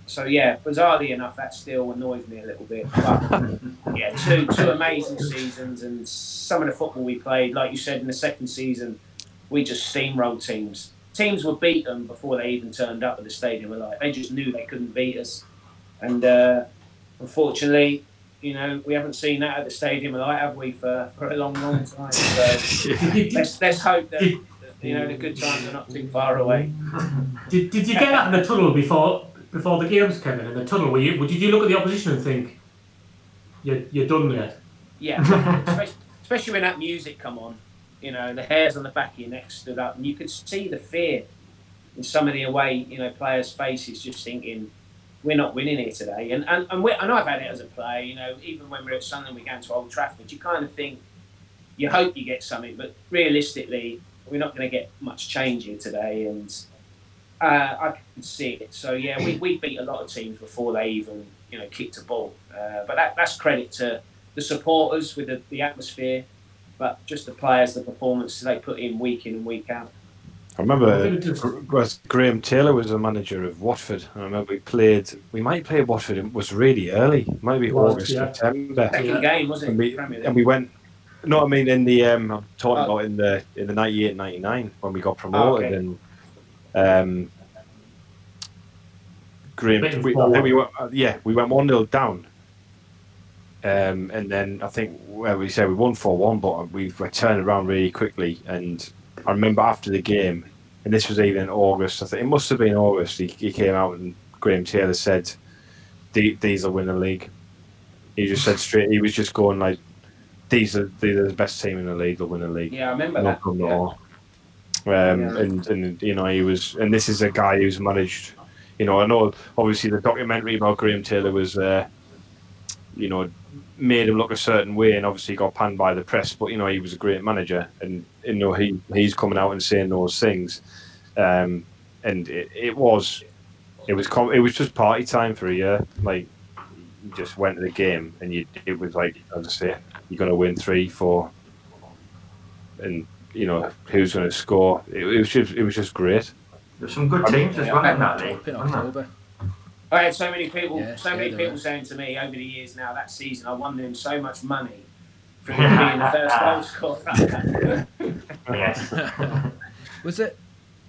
so, yeah, bizarrely enough, that still annoys me a little bit. But yeah, two two amazing seasons, and some of the football we played, like you said, in the second season, we just steamrolled teams. Teams were beaten before they even turned up at the stadium. Like they just knew they couldn't beat us, and uh, unfortunately, You know, we haven't seen that at the Stadium of Light, have we, for, for a long, long time? So let's let's hope that you know the good times are not too far away. Did, did you get out in the tunnel before before the games, came In and the tunnel, were you? Did you look at the opposition and think, "You're you're done yet"? Yeah, especially, especially when that music come on. You know, the hairs on the back of your neck stood up, and you could see the fear in some of the away, you know, players' faces, just thinking, "We're not winning here today." And and and, I've had it as a player. You know, even when we're at Sunderland, we go to Old Trafford. You kind of think, you hope you get something, but realistically, we're not going to get much change here today. And uh, I can see it. So yeah, we, we beat a lot of teams before they even you know kicked a ball. Uh, but that, that's credit to the supporters with the, the atmosphere, but just the players, the performance they put in week in and week out. I remember Gr- Graham Taylor was the manager of Watford. I remember we played. We might play Watford. It was really early, maybe Was, August, yeah. September, Second game wasn't and we, Premier League? and we went. No, I mean in the um, I'm talking Oh. about in the in the 98, 99 when we got promoted okay. and um, Graham. Bit We, I think we went, uh, yeah, we went one 0 down, um, and then I think well we said we won four one, but we were turned around really quickly. And I remember after the game, and this was even in August. I think it must have been August. He, he came out and Graham Taylor said, "The- "These will win the league." He just said straight. He was just going like, "These are these are the best team in the league. They'll win the league." Yeah, I remember no that. Yeah. Um, Yeah. and, and you know he was, and this is a guy who's managed. You know, I know obviously the documentary about Graham Taylor was, uh, you know, made him look a certain way, and obviously got panned by the press. But you know, he was a great manager, and you know he he's coming out and saying those things, um, and it, it was, it was com- it was just party time for a year. Like, you just went to the game, and you it was like as I say, you're gonna win three, four, and you know who's going to score. It, it was just it was just great. There's some good teams as well in that league. I had so many people, Yeah, so many people were. saying to me over the years now that season I won them so much money for being the first goal scorer. Yes. Was it,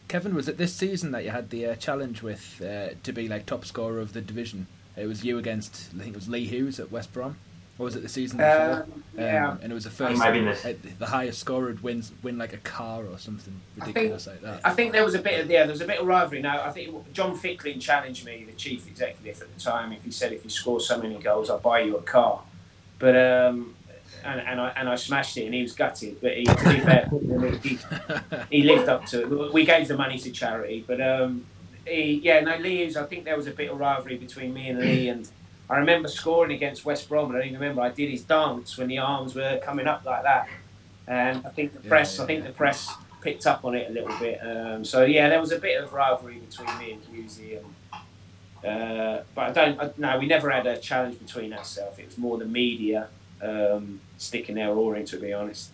Kevin? Was it this season that you had the uh, challenge with uh, to be like top scorer of the division? It was you against I think it was Lee Hughes at West Brom, or was it the season before? Um, yeah. Um, and it was the first. might be in this- the highest scorer would win win like a car or something ridiculous like that. I think there was a bit of yeah, there was a bit of rivalry. Now I think John Fickling challenged me, the chief executive at the time, if he said if you score so many goals, I'll buy you a car. But um, and, and I and I smashed it, and he was gutted. But he, to be fair, he, he lived up to it. We gave the money to charity, but um, he, yeah, no, Lee Hughes. I think there was a bit of rivalry between me and Lee, and I remember scoring against West Brom, and I even remember I did his dance when the arms were coming up like that, and I think the press, yeah, I think yeah. the press picked up on it a little bit. Um, so yeah, there was a bit of rivalry between me and Hughesy, and uh, but I don't. I, no, we never had a challenge between ourselves. It was more the media um, sticking their oar in, to be honest.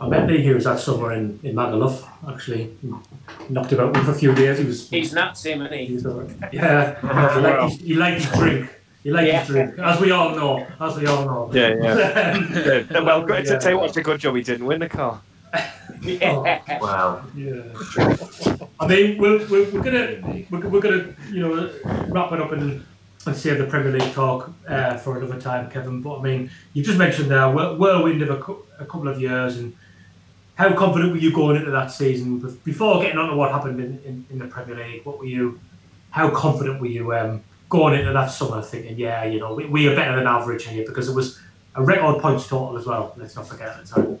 I met Lee Hughes that summer in, in Magaluf, actually. Knocked about for a few days. He was, He's nuts, him, and he he. was all right. Yeah, he liked, his, he liked his drink. He liked Yeah. his drink, as we all know. As we all know. Yeah, yeah. yeah. Well, Yeah. to tell you what, it's a good job he didn't win the car. Yeah. Well, Yeah. I mean, we're, we're, we're gonna we're, we're gonna you know wrap it up and and save the Premier League talk uh, for another time, Kevin. But I mean, you just mentioned there whirlwind of a, cou- a couple of years, and how confident were you going into that season before getting on to what happened in, in, in the Premier League? What were you? How confident were you um, going into that summer, thinking, yeah, you know, we, we are better than average here because it was a record points total as well. Let's not forget at the time.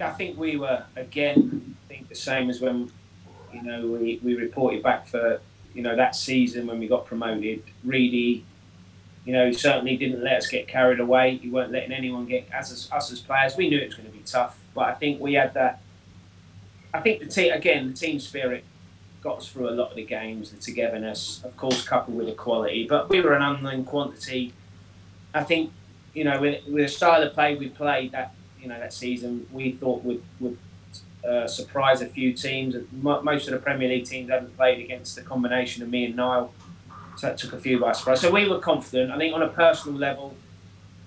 I think we were again. I think the same as when you know we, we reported back for you know that season when we got promoted. Reedy, you know, certainly didn't let us get carried away. He weren't letting anyone get as us, us as players. We knew it was going to be tough, but I think we had that. I think the team again, the team spirit got us through a lot of the games. The togetherness, of course, coupled with the quality, but we were an unknown quantity. I think you know with, with the style of play we played that you know that season we thought would would uh, surprise a few teams. Most of the Premier League teams haven't played against the combination of me and Niall, so that took a few by surprise. So we were confident. I think on a personal level,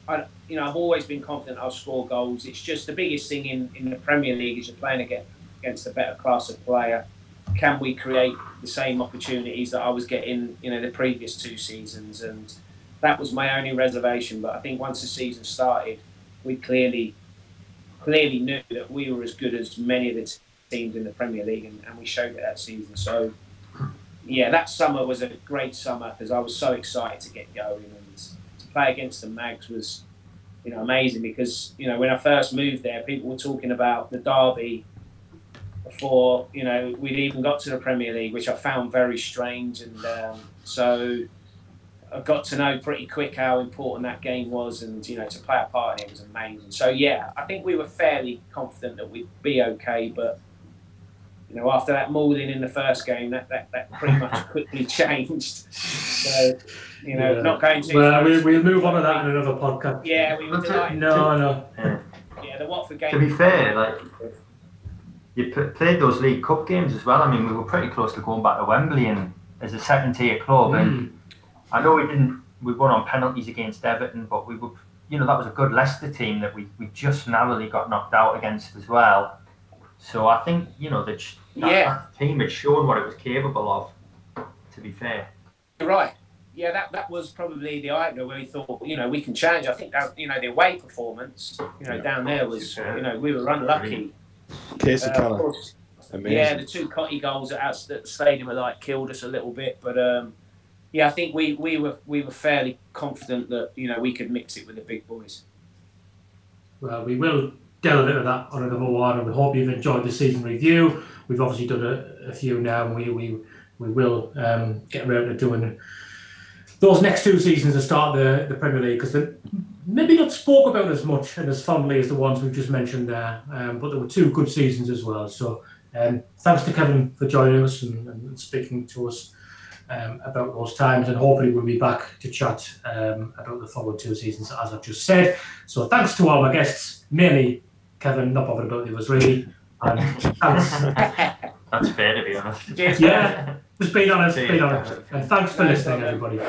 I you know I've always been confident I'll score goals. It's just the biggest thing in, in the Premier League is you're playing against against a better class of player. Can we create the same opportunities that I was getting, you know, the previous two seasons? And that was my only reservation. But I think once the season started, we clearly clearly knew that we were as good as many of the teams in the Premier League, and, and we showed it that season. So, yeah, that summer was a great summer because I was so excited to get going and to play against the Mags was, you know, amazing because you know when I first moved there, people were talking about the derby before you know we'd even got to the Premier League, which I found very strange, and um, so I got to know pretty quick how important that game was, and you know to play a part in it was amazing. So yeah, I think we were fairly confident that we'd be okay, but you know after that mauling in the first game, that that, that pretty much quickly changed. So you know, Yeah. not going to. Well, we, we'll move on to that in another podcast. Yeah, we were That's delighted. No, no. Yeah. Yeah, the Watford game. To be fair, like you p- played those League Cup games as well. I mean, we were pretty close to going back to Wembley and as a second tier club. And Mm. I know we didn't. We won on penalties against Everton, but we were. You know, that was a good Leicester team that we, we just narrowly got knocked out against as well. So I think you know that, that, Yeah. that team had shown what it was capable of. To be fair. You're right. Yeah, that, that was probably the opener where we thought, you know, we can change. I think that, you know, the away performance, you know, down there was, you know, we were unlucky. Kasey Uh, of Keller, amazing. yeah, the two Cottee goals at, us- at the stadium were like killed us a little bit, but um, yeah, I think we, we were we were fairly confident that you know we could mix it with the big boys. Well, we will delve into that on another one, and we hope you've enjoyed the season review. We've obviously done a, a few now, and we we, we will um, get around to doing those next two seasons to start the, the Premier League because they're maybe not spoke about as much and as fondly as the ones we've just mentioned there, um, but there were two good seasons as well. So um, thanks to Kevin for joining us and, and speaking to us um, about those times, and hopefully we'll be back to chat um, about the following two seasons, as I've just said. So thanks to all my guests, mainly Kevin, not bothered about the others really. And thanks. That's fair to be honest. Yeah, just being honest, See being honest. And thanks for listening, everybody.